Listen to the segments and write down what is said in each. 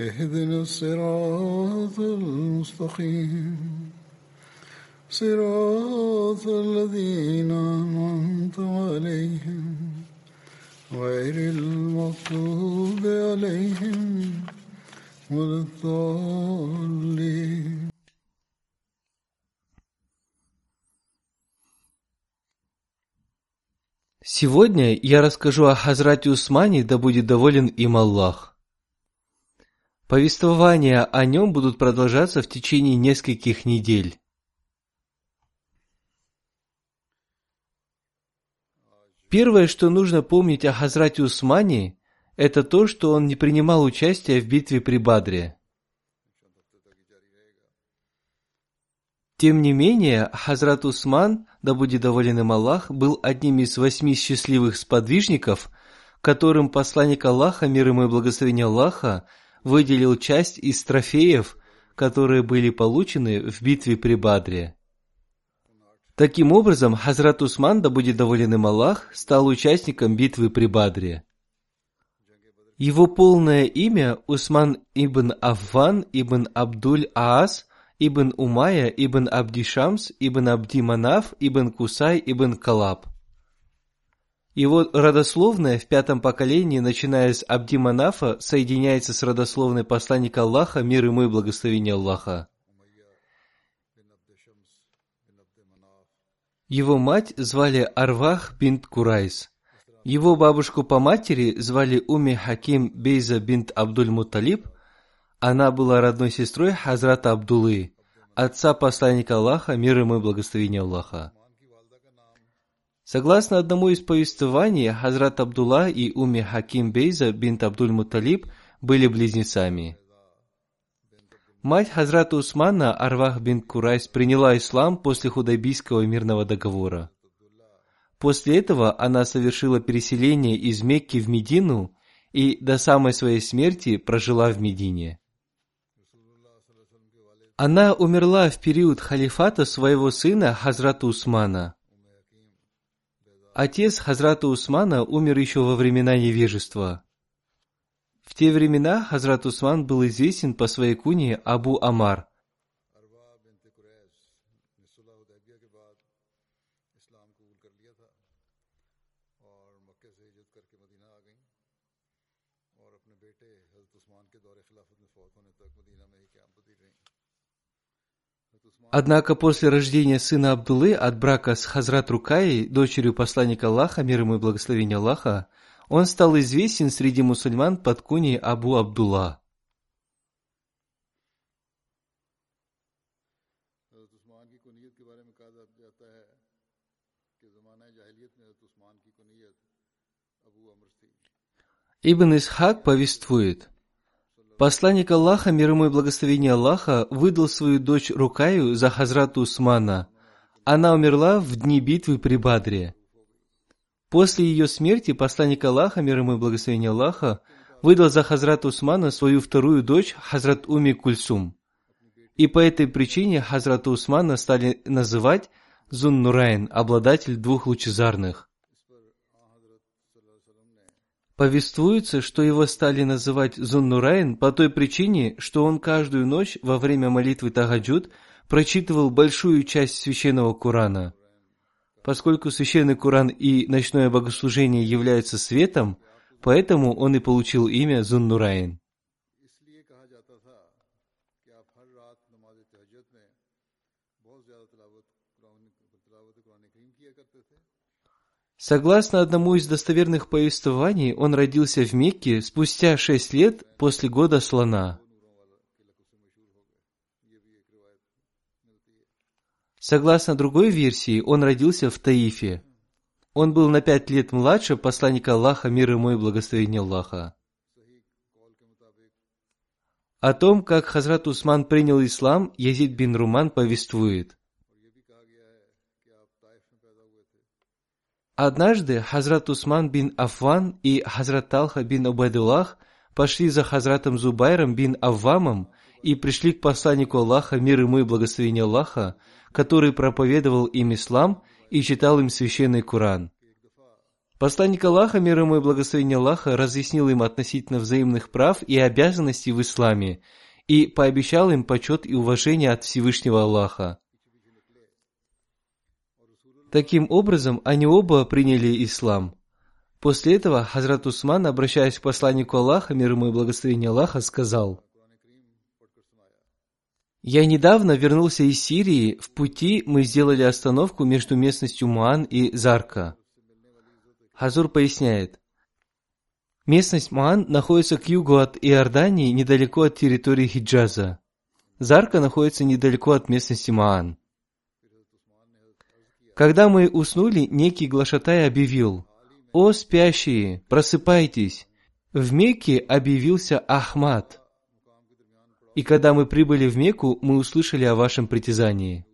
اهدنا الصراط المستقيم صراط الذين أنعمت عليهم غير المغضوب عليهم ولا الضالين Сегодня я расскажу о Хазрате Усмане, да будет доволен им Аллах. Повествования о нем будут продолжаться в течение нескольких недель. Первое, что нужно помнить о Хазрате Усмане, это то, что он не принимал участия в битве при Бадре. Тем не менее, Хазрат Усман, да будет доволен им Аллах, был одним из восьми счастливых сподвижников, которым посланник Аллаха, мир ему и благословение Аллаха, выделил часть из трофеев, которые были получены в битве при Бадре. Таким образом, Хазрат Усман, да будет доволен им Аллах, стал участником битвы при Бадре. Его полное имя Усман ибн Афван ибн Абдуль Аас ибн Умая ибн Абди Шамс ибн Абди Манаф ибн Кусай ибн Калаб. Его родословная в пятом поколении, начиная с Абди Манафа, соединяется с родословной посланника Аллаха, мир ему и благословение Аллаха. Его мать звали Арвах бинт Курайс. Его бабушку по матери звали Уми Хаким Бейза бинт Абдуль Муталиб. Она была родной сестрой Хазрата Абдулы, отца посланника Аллаха, мир ему и благословение Аллаха. Согласно одному из повествований, Хазрат Абдулла и Уми Хаким Бейза бинт Абдуль Муталиб были близнецами. Мать Хазрата Усмана Арвах бин Курайс приняла ислам после Худайбийского мирного договора. После этого она совершила переселение из Мекки в Медину и до самой своей смерти прожила в Медине. Она умерла в период халифата своего сына Хазрата Усмана. Отец Хазрата Усмана умер еще во времена невежества. В те времена Хазрат Усман был известен по своей куне Абу Амар. Однако после рождения сына Абдулы от брака с Хазрат Рукаей, дочерью посланника Аллаха, мир ему и благословение Аллаха, он стал известен среди мусульман под куней Абу Абдулла. Ибн Исхак повествует, Посланник Аллаха, мир ему и благословение Аллаха, выдал свою дочь Рукаю за Хазрату Усмана. Она умерла в дни битвы при Бадре. После ее смерти посланник Аллаха, мир ему и благословение Аллаха, выдал за Хазрат Усмана свою вторую дочь, Хазрат Уми Кульсум. И по этой причине Хазрата Усмана стали называть Зуннурайн, обладатель двух лучезарных. Повествуется, что его стали называть Зуннурайн по той причине, что он каждую ночь во время молитвы Тагаджуд прочитывал большую часть священного Корана. Поскольку священный Коран и ночное богослужение являются светом, поэтому он и получил имя Зуннурайн. Согласно одному из достоверных повествований, он родился в Мекке спустя шесть лет после года слона. Согласно другой версии, он родился в Таифе. Он был на пять лет младше посланника Аллаха, мир ему и благословение Аллаха. О том, как Хазрат Усман принял ислам, Язид бин Руман повествует. Однажды Хазрат Усман бин Афван и Хазрат Талха бин Убайдуллах пошли за Хазратом Зубайром бин Аввамом и пришли к посланнику Аллаха, мир ему и благословение Аллаха, который проповедовал им ислам и читал им священный Куран. Посланник Аллаха, мир ему и благословение Аллаха, разъяснил им относительно взаимных прав и обязанностей в исламе и пообещал им почет и уважение от Всевышнего Аллаха. Таким образом, они оба приняли ислам. После этого Хазрат Усман, обращаясь к посланнику Аллаха, мир ему и благословение Аллаха, сказал, «Я недавно вернулся из Сирии, в пути мы сделали остановку между местностью Муан и Зарка. Хазур поясняет, Местность Муан находится к югу от Иордании, недалеко от территории Хиджаза. Зарка находится недалеко от местности Маан. Когда мы уснули, некий глашатай объявил, «О спящие, просыпайтесь!» В Мекке объявился Ахмад. И когда мы прибыли в Мекку, мы услышали о вашем притязании.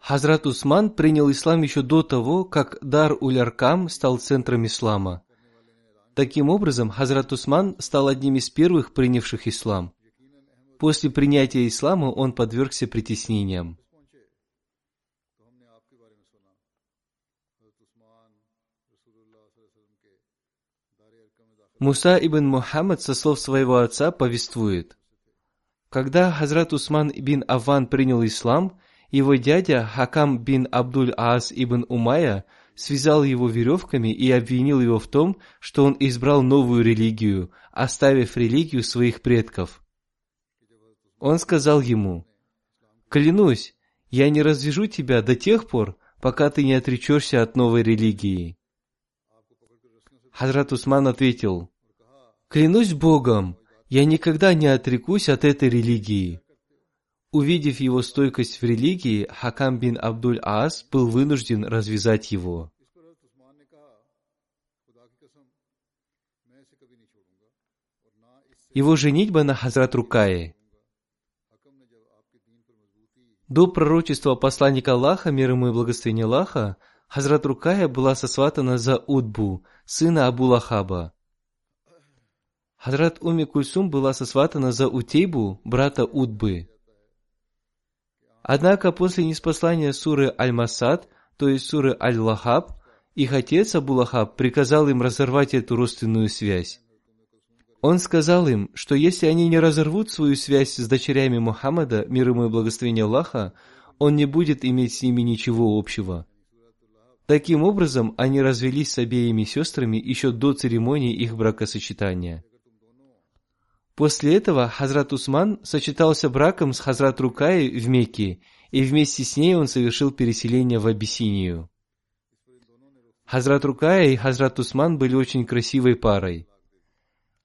Хазрат Усман принял ислам еще до того, как Дар-Уль-Аркам стал центром ислама. Таким образом, Хазрат Усман стал одним из первых принявших ислам. После принятия ислама он подвергся притеснениям. Муса ибн Мухаммад со слов своего отца повествует. Когда Хазрат Усман ибн Аван принял ислам, его дядя Хакам бин Абдуль-Аас ибн Умая связал его веревками и обвинил его в том, что он избрал новую религию, оставив религию своих предков. Он сказал ему, «Клянусь, я не развяжу тебя до тех пор, пока ты не отречешься от новой религии». Хазрат Усман ответил, «Клянусь Богом, я никогда не отрекусь от этой религии». Увидев его стойкость в религии, Хакам бин Абдуль-Ас был вынужден развязать его. Его женитьба на Хазрат Рукае. До пророчества посланника Аллаха, мир ему и благословения Аллаха, Хазрат Рукая была сосватана за Удбу, сына Абу Лахаба. Хазрат Уми Кульсум была сосватана за Утейбу, брата Удбы. Однако после неспослания суры Аль-Масад, то есть суры Аль-Лахаб, их отец Абу-Лахаб приказал им разорвать эту родственную связь. Он сказал им, что если они не разорвут свою связь с дочерями Мухаммада, мир ему и благословение Аллаха, он не будет иметь с ними ничего общего. Таким образом, они развелись с обеими сестрами еще до церемонии их бракосочетания. После этого Хазрат Усман сочетался браком с Хазрат Рукай в Мекке, и вместе с ней он совершил переселение в Абиссинию. Хазрат Рукая и Хазрат Усман были очень красивой парой.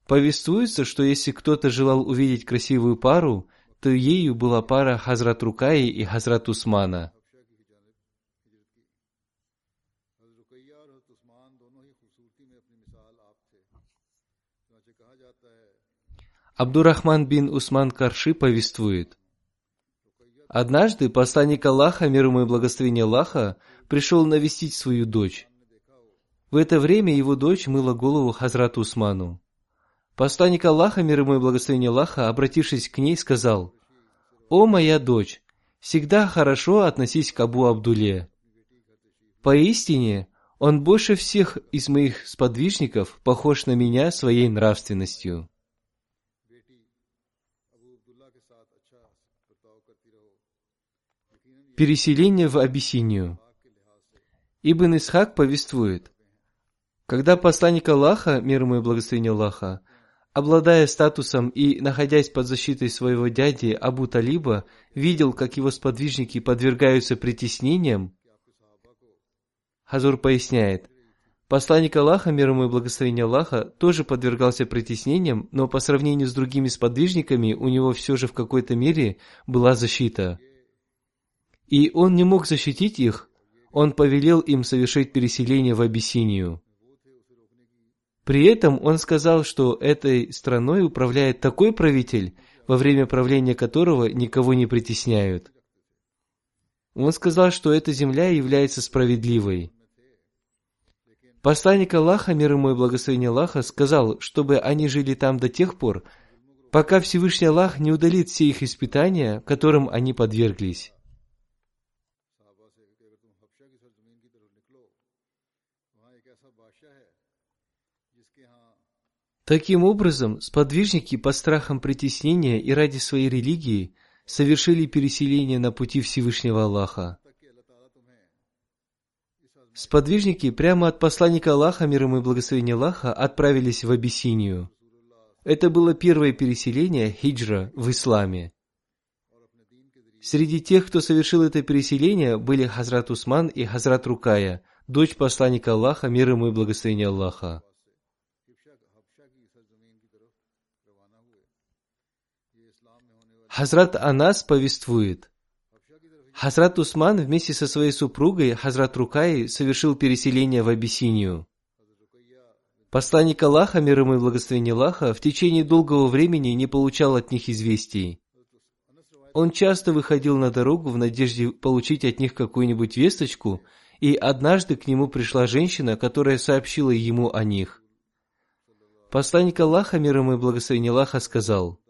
Повествуется, что если кто-то желал увидеть красивую пару, то ею была пара Хазрат Рукаи и Хазрат Усмана. Абдурахман бин Усман Карши повествует. Однажды посланник Аллаха, мир ему и благословение Аллаха, пришел навестить свою дочь. В это время его дочь мыла голову Хазрату Усману. Посланник Аллаха, мир ему и благословение Аллаха, обратившись к ней, сказал, «О моя дочь, всегда хорошо относись к Абу Абдуле. Поистине, он больше всех из моих сподвижников похож на меня своей нравственностью». Переселение в Абиссинию. Ибн Исхак повествует, когда посланник Аллаха, мир ему и благословение Аллаха, обладая статусом и находясь под защитой своего дяди Абу Талиба, видел, как его сподвижники подвергаются притеснениям, Хазур поясняет, посланник Аллаха, мир ему и благословение Аллаха, тоже подвергался притеснениям, но по сравнению с другими сподвижниками у него все же в какой-то мере была защита. И он не мог защитить их, он повелел им совершить переселение в Абиссинию. При этом он сказал, что этой страной управляет такой правитель, во время правления которого никого не притесняют. Он сказал, что эта земля является справедливой. Посланник Аллаха, мир ему и благословение Аллаха, сказал, чтобы они жили там до тех пор, пока Всевышний Аллах не удалит все их испытания, которым они подверглись. Таким образом, сподвижники под страхом притеснения и ради своей религии совершили переселение на пути Всевышнего Аллаха. Сподвижники прямо от посланника Аллаха, мир ему и благословения Аллаха, отправились в Абиссинию. Это было первое переселение хиджра в исламе. Среди тех, кто совершил это переселение, были Хазрат Усман и Хазрат Рукая, дочь посланника Аллаха, мир ему и благословения Аллаха. Хазрат Анас повествует. Хазрат Усман вместе со своей супругой Хазрат Рукай совершил переселение в Абиссинию. Посланник Аллаха, мир ему и благословение Аллаха, в течение долгого времени не получал от них известий. Он часто выходил на дорогу в надежде получить от них какую-нибудь весточку, и однажды к нему пришла женщина, которая сообщила ему о них. Посланник Аллаха, мир ему и благословение Аллаха, сказал –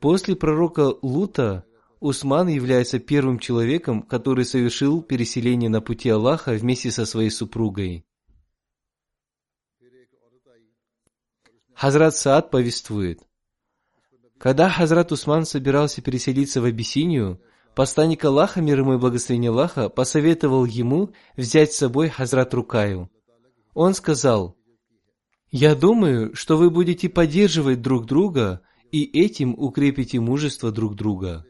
После пророка Лута Усман является первым человеком, который совершил переселение на пути Аллаха вместе со своей супругой. Хазрат Саад повествует. Когда Хазрат Усман собирался переселиться в Абиссинию, посланник Аллаха, мир ему и благословение Аллаха, посоветовал ему взять с собой Хазрат Рукаю. Он сказал, «Я думаю, что вы будете поддерживать друг друга, и этим укрепите мужество друг друга.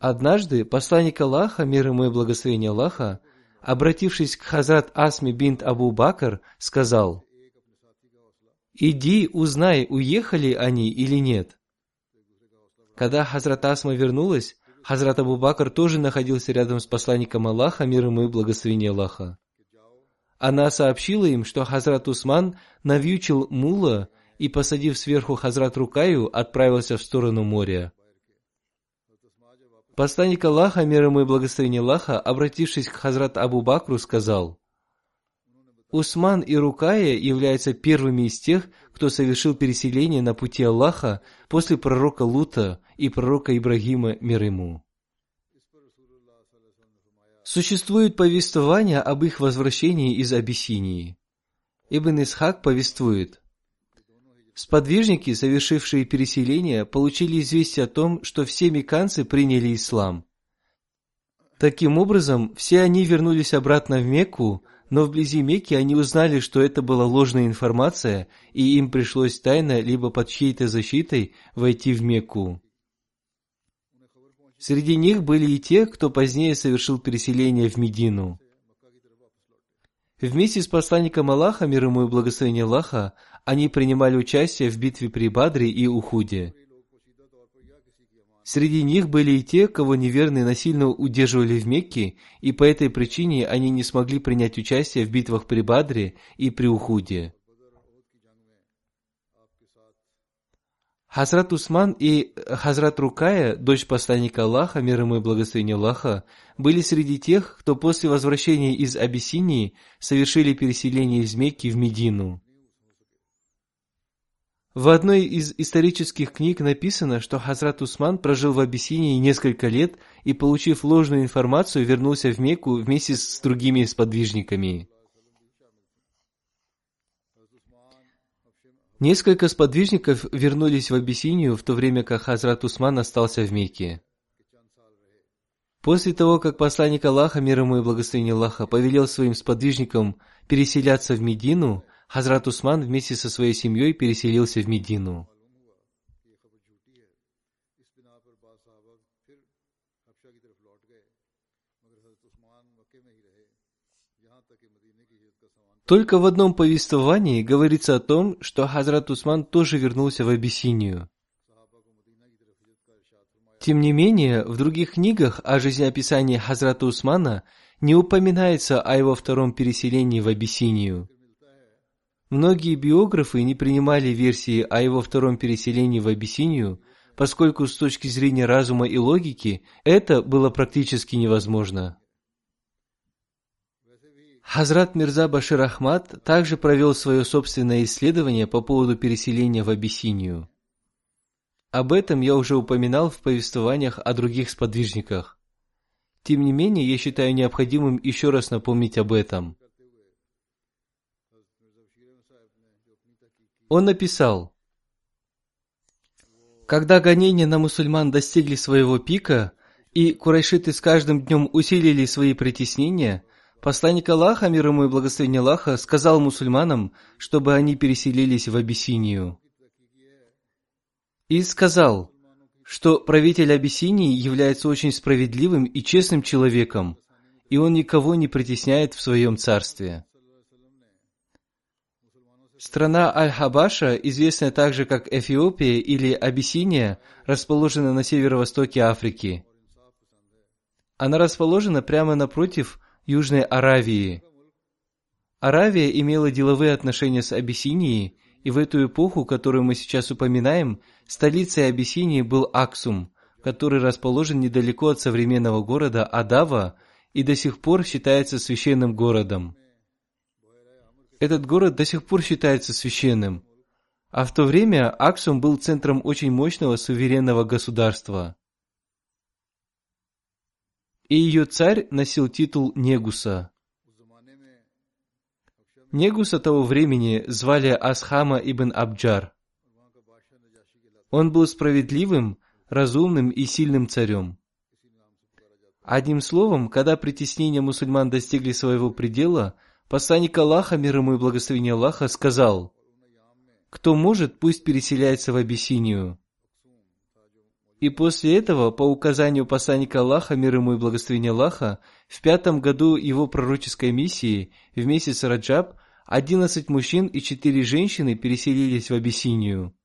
Однажды посланник Аллаха, мир ему и благословение Аллаха, обратившись к Хазрат Асми бинт Абу Бакр, сказал, «Иди, узнай, уехали они или нет». Когда Хазрат Асма вернулась, Хазрат Абу Бакр тоже находился рядом с посланником Аллаха, мир ему и благословение Аллаха. Она сообщила им, что Хазрат Усман навьючил мула и, посадив сверху Хазрат Рукаю, отправился в сторону моря. Посланник Аллаха, мир ему и благословение Аллаха, обратившись к Хазрат Абу Бакру, сказал, Усман и Рукая являются первыми из тех, кто совершил переселение на пути Аллаха после пророка Лута и пророка Ибрагима, мир ему. Существует повествование об их возвращении из Абиссинии. Ибн Исхак повествует – Сподвижники, совершившие переселение, получили известие о том, что все меканцы приняли ислам. Таким образом, все они вернулись обратно в Мекку, но вблизи Мекки они узнали, что это была ложная информация, и им пришлось тайно, либо под чьей-то защитой, войти в Мекку. Среди них были и те, кто позднее совершил переселение в Медину. Вместе с посланником Аллаха, мир ему и благословение Аллаха, они принимали участие в битве при Бадре и Ухуде. Среди них были и те, кого неверные насильно удерживали в Мекке, и по этой причине они не смогли принять участие в битвах при Бадре и при Ухуде. Хазрат Усман и Хазрат Рукая, дочь посланника Аллаха, мир ему и благословение Аллаха, были среди тех, кто после возвращения из Абиссинии совершили переселение из Мекки в Медину. В одной из исторических книг написано, что Хазрат Усман прожил в Абиссинии несколько лет и, получив ложную информацию, вернулся в Мекку вместе с другими сподвижниками. Несколько сподвижников вернулись в Абиссинию, в то время как Хазрат Усман остался в Мекке. После того, как посланник Аллаха, мир ему и благословение Аллаха, повелел своим сподвижникам переселяться в Медину, Хазрат Усман вместе со своей семьей переселился в Медину. Только в одном повествовании говорится о том, что Хазрат Усман тоже вернулся в Абиссинию. Тем не менее, в других книгах о жизнеописании Хазрата Усмана не упоминается о его втором переселении в Абиссинию. Многие биографы не принимали версии о его втором переселении в Абиссинию, поскольку с точки зрения разума и логики это было практически невозможно. Хазрат Мирза Башир Ахмад также провел свое собственное исследование по поводу переселения в Абиссинию. Об этом я уже упоминал в повествованиях о других сподвижниках. Тем не менее, я считаю необходимым еще раз напомнить об этом. Он написал, «Когда гонения на мусульман достигли своего пика, и курайшиты с каждым днем усилили свои притеснения – Посланник Аллаха, мир ему и благословение Аллаха, сказал мусульманам, чтобы они переселились в Абиссинию. И сказал, что правитель Абиссинии является очень справедливым и честным человеком, и он никого не притесняет в своем царстве. Страна Аль-Хабаша, известная также как Эфиопия или Абиссиния, расположена на северо-востоке Африки. Она расположена прямо напротив Южной Аравии. Аравия имела деловые отношения с Абиссинией, и в эту эпоху, которую мы сейчас упоминаем, столицей Абиссинии был Аксум, который расположен недалеко от современного города Адава и до сих пор считается священным городом. Этот город до сих пор считается священным, а в то время Аксум был центром очень мощного суверенного государства и ее царь носил титул Негуса. Негуса того времени звали Асхама ибн Абджар. Он был справедливым, разумным и сильным царем. Одним словом, когда притеснения мусульман достигли своего предела, посланник Аллаха, мир ему и благословение Аллаха, сказал, «Кто может, пусть переселяется в Абиссинию». И после этого, по указанию посланника Аллаха, мир ему и благословения Аллаха, в пятом году его пророческой миссии, в месяц Раджаб, одиннадцать мужчин и четыре женщины переселились в Абиссинию.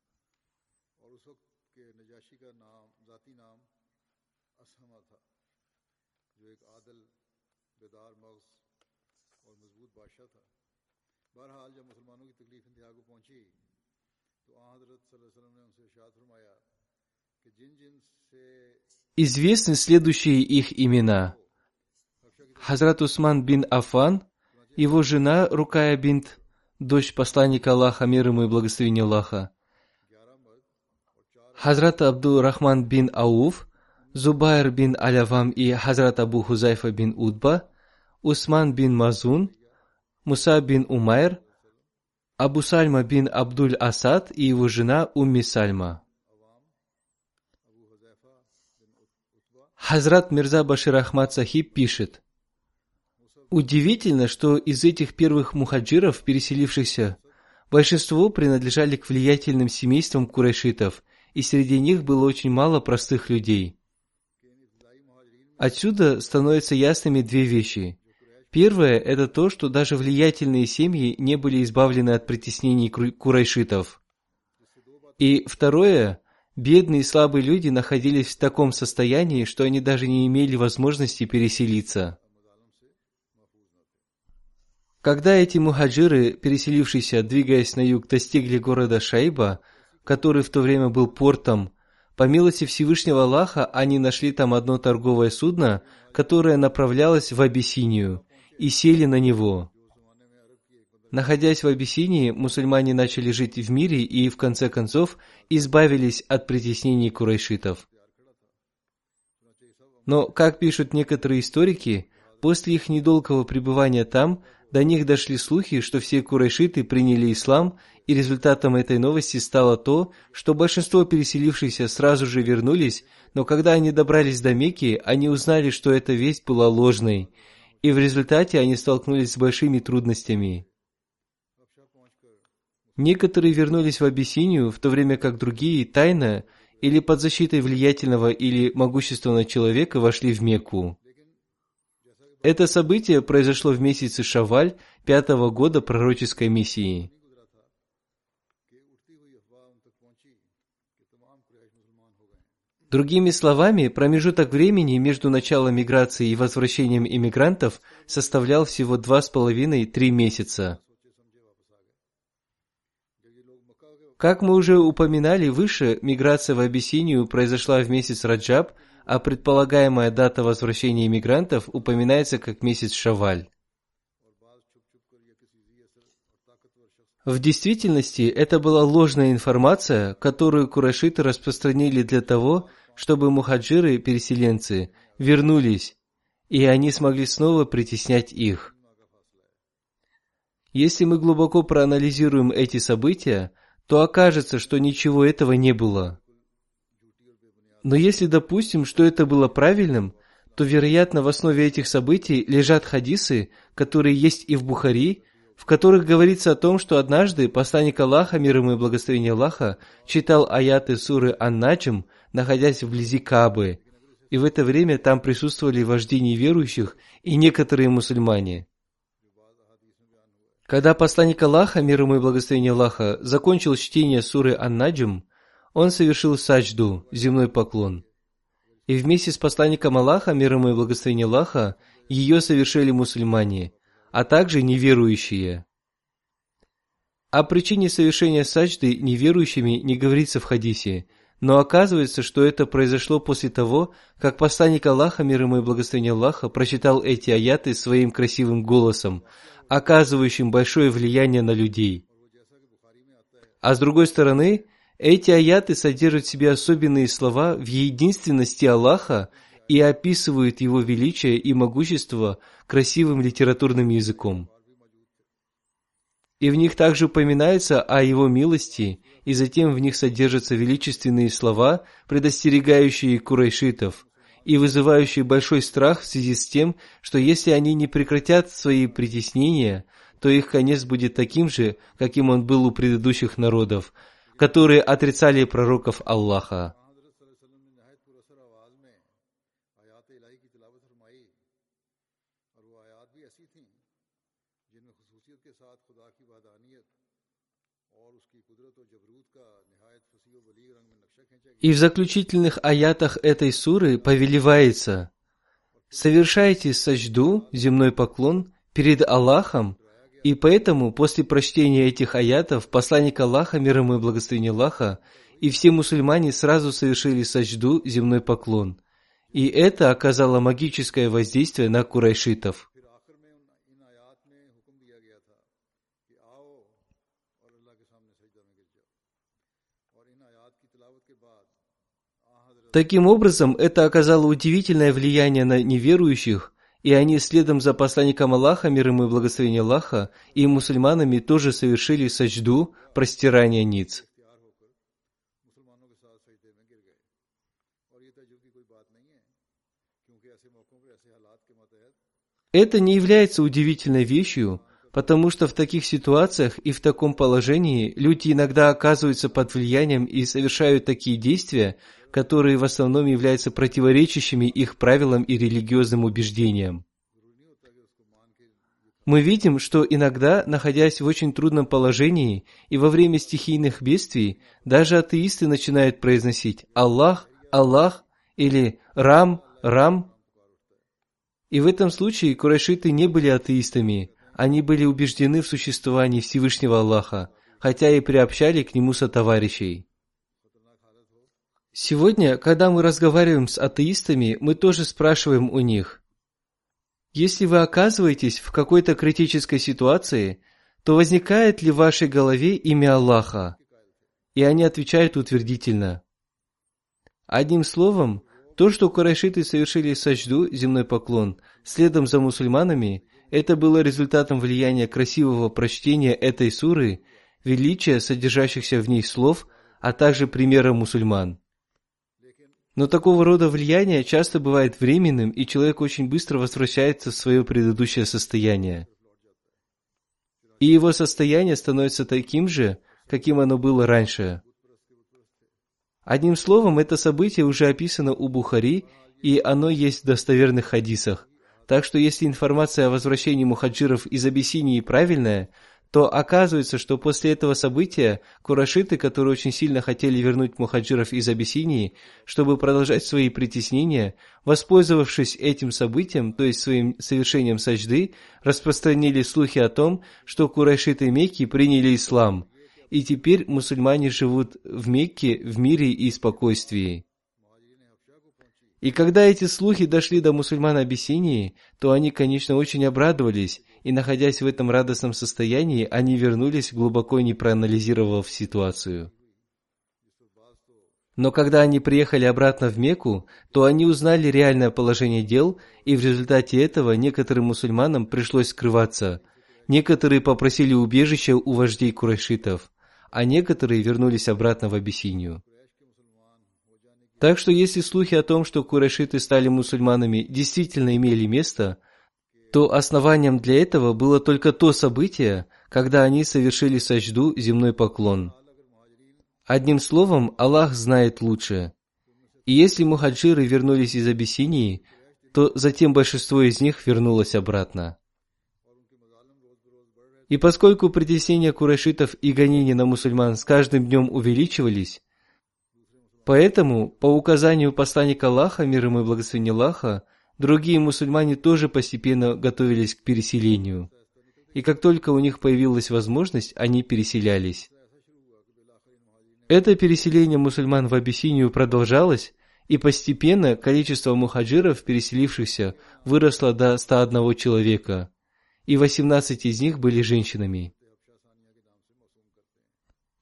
Известны следующие их имена. Хазрат Усман бин Афан, его жена Рукая бинт, дочь посланника Аллаха, мир ему и благословение Аллаха. Хазрат Абду Рахман бин Ауф, Зубайр бин Алявам и Хазрат Абу Хузайфа бин Удба, Усман бин Мазун, Муса бин Умайр, Абу Сальма бин Абдуль Асад и его жена Умми Сальма. Хазрат Мирза Башир Ахмад Сахиб пишет, Удивительно, что из этих первых мухаджиров, переселившихся, большинство принадлежали к влиятельным семействам курайшитов, и среди них было очень мало простых людей. Отсюда становятся ясными две вещи. Первое – это то, что даже влиятельные семьи не были избавлены от притеснений курайшитов. И второе Бедные и слабые люди находились в таком состоянии, что они даже не имели возможности переселиться. Когда эти мухаджиры, переселившиеся, двигаясь на юг, достигли города Шайба, который в то время был портом, по милости Всевышнего Аллаха они нашли там одно торговое судно, которое направлялось в Абиссинию, и сели на него. Находясь в Абиссинии, мусульмане начали жить в мире и, в конце концов, избавились от притеснений курайшитов. Но, как пишут некоторые историки, после их недолгого пребывания там, до них дошли слухи, что все курайшиты приняли ислам, и результатом этой новости стало то, что большинство переселившихся сразу же вернулись, но когда они добрались до Мекки, они узнали, что эта весть была ложной, и в результате они столкнулись с большими трудностями. Некоторые вернулись в Абиссинию, в то время как другие тайно или под защитой влиятельного или могущественного человека вошли в Мекку. Это событие произошло в месяце Шаваль пятого года пророческой миссии. Другими словами, промежуток времени между началом миграции и возвращением иммигрантов составлял всего два с половиной-три месяца. Как мы уже упоминали выше, миграция в Абиссинию произошла в месяц Раджаб, а предполагаемая дата возвращения иммигрантов упоминается как месяц Шаваль. В действительности это была ложная информация, которую курайшиты распространили для того, чтобы мухаджиры-переселенцы вернулись, и они смогли снова притеснять их. Если мы глубоко проанализируем эти события, то окажется, что ничего этого не было. Но если допустим, что это было правильным, то, вероятно, в основе этих событий лежат хадисы, которые есть и в Бухари, в которых говорится о том, что однажды посланник Аллаха, мир ему и благословение Аллаха, читал аяты суры Ан-Наджм, находясь вблизи Кабы, и в это время там присутствовали вожди неверующих и некоторые мусульмане. Когда посланник Аллаха, мир ему и благословение Аллаха, закончил чтение суры Ан-Наджм, он совершил саджду, земной поклон. И вместе с посланником Аллаха, мир ему и благословение Аллаха, ее совершили мусульмане, а также неверующие. О причине совершения саджды неверующими не говорится в хадисе, но оказывается, что это произошло после того, как посланник Аллаха, мир ему и благословение Аллаха, прочитал эти аяты своим красивым голосом, оказывающим большое влияние на людей. А с другой стороны, эти аяты содержат в себе особенные слова в единственности Аллаха и описывают Его величие и могущество красивым литературным языком. И в них также упоминается о Его милости, и затем в них содержатся величественные слова, предостерегающие курайшитов, и вызывающие большой страх в связи с тем, что если они не прекратят свои притеснения, то их конец будет таким же, каким он был у предыдущих народов, которые отрицали пророков Аллаха. И в заключительных аятах этой суры повелевается «Совершайте сажду, земной поклон, перед Аллахом, и поэтому после прочтения этих аятов посланник Аллаха, мир ему и благословение Аллаха, и все мусульмане сразу совершили сажду, земной поклон. И это оказало магическое воздействие на курайшитов. Таким образом, это оказало удивительное влияние на неверующих, и они следом за посланником Аллаха, мир ему и благословение Аллаха, и мусульманами тоже совершили саджду, простирание ниц. Это не является удивительной вещью, потому что в таких ситуациях и в таком положении люди иногда оказываются под влиянием и совершают такие действия, которые в основном являются противоречащими их правилам и религиозным убеждениям. Мы видим, что иногда, находясь в очень трудном положении и во время стихийных бедствий, даже атеисты начинают произносить «Аллах, Аллах» или «Рам, Рам». И в этом случае курайшиты не были атеистами, они были убеждены в существовании Всевышнего Аллаха, хотя и приобщали к нему сотоварищей. Сегодня, когда мы разговариваем с атеистами, мы тоже спрашиваем у них, если вы оказываетесь в какой-то критической ситуации, то возникает ли в вашей голове имя Аллаха? И они отвечают утвердительно. Одним словом, то, что курайшиты совершили сажду, земной поклон, следом за мусульманами, это было результатом влияния красивого прочтения этой суры, величия содержащихся в ней слов, а также примера мусульман. Но такого рода влияние часто бывает временным, и человек очень быстро возвращается в свое предыдущее состояние. и его состояние становится таким же, каким оно было раньше. Одним словом, это событие уже описано у Бухари, и оно есть в достоверных хадисах. Так что если информация о возвращении мухаджиров из Абиссинии правильная, то оказывается, что после этого события курашиты, которые очень сильно хотели вернуть мухаджиров из Абиссинии, чтобы продолжать свои притеснения, воспользовавшись этим событием, то есть своим совершением сажды, распространили слухи о том, что курайшиты Мекки приняли ислам, и теперь мусульмане живут в Мекке в мире и спокойствии. И когда эти слухи дошли до мусульман Абиссинии, то они, конечно, очень обрадовались, и, находясь в этом радостном состоянии, они вернулись, глубоко не проанализировав ситуацию. Но когда они приехали обратно в Мекку, то они узнали реальное положение дел, и в результате этого некоторым мусульманам пришлось скрываться. Некоторые попросили убежища у вождей курайшитов, а некоторые вернулись обратно в Абиссинию. Так что если слухи о том, что курайшиты стали мусульманами, действительно имели место, то основанием для этого было только то событие, когда они совершили сажду земной поклон. Одним словом, Аллах знает лучше. И если мухаджиры вернулись из Абиссинии, то затем большинство из них вернулось обратно. И поскольку притеснения курайшитов и гонения на мусульман с каждым днем увеличивались, Поэтому, по указанию посланника Аллаха, мир ему и благословения Аллаха, другие мусульмане тоже постепенно готовились к переселению. И как только у них появилась возможность, они переселялись. Это переселение мусульман в Абиссинию продолжалось, и постепенно количество мухаджиров, переселившихся, выросло до 101 человека, и 18 из них были женщинами.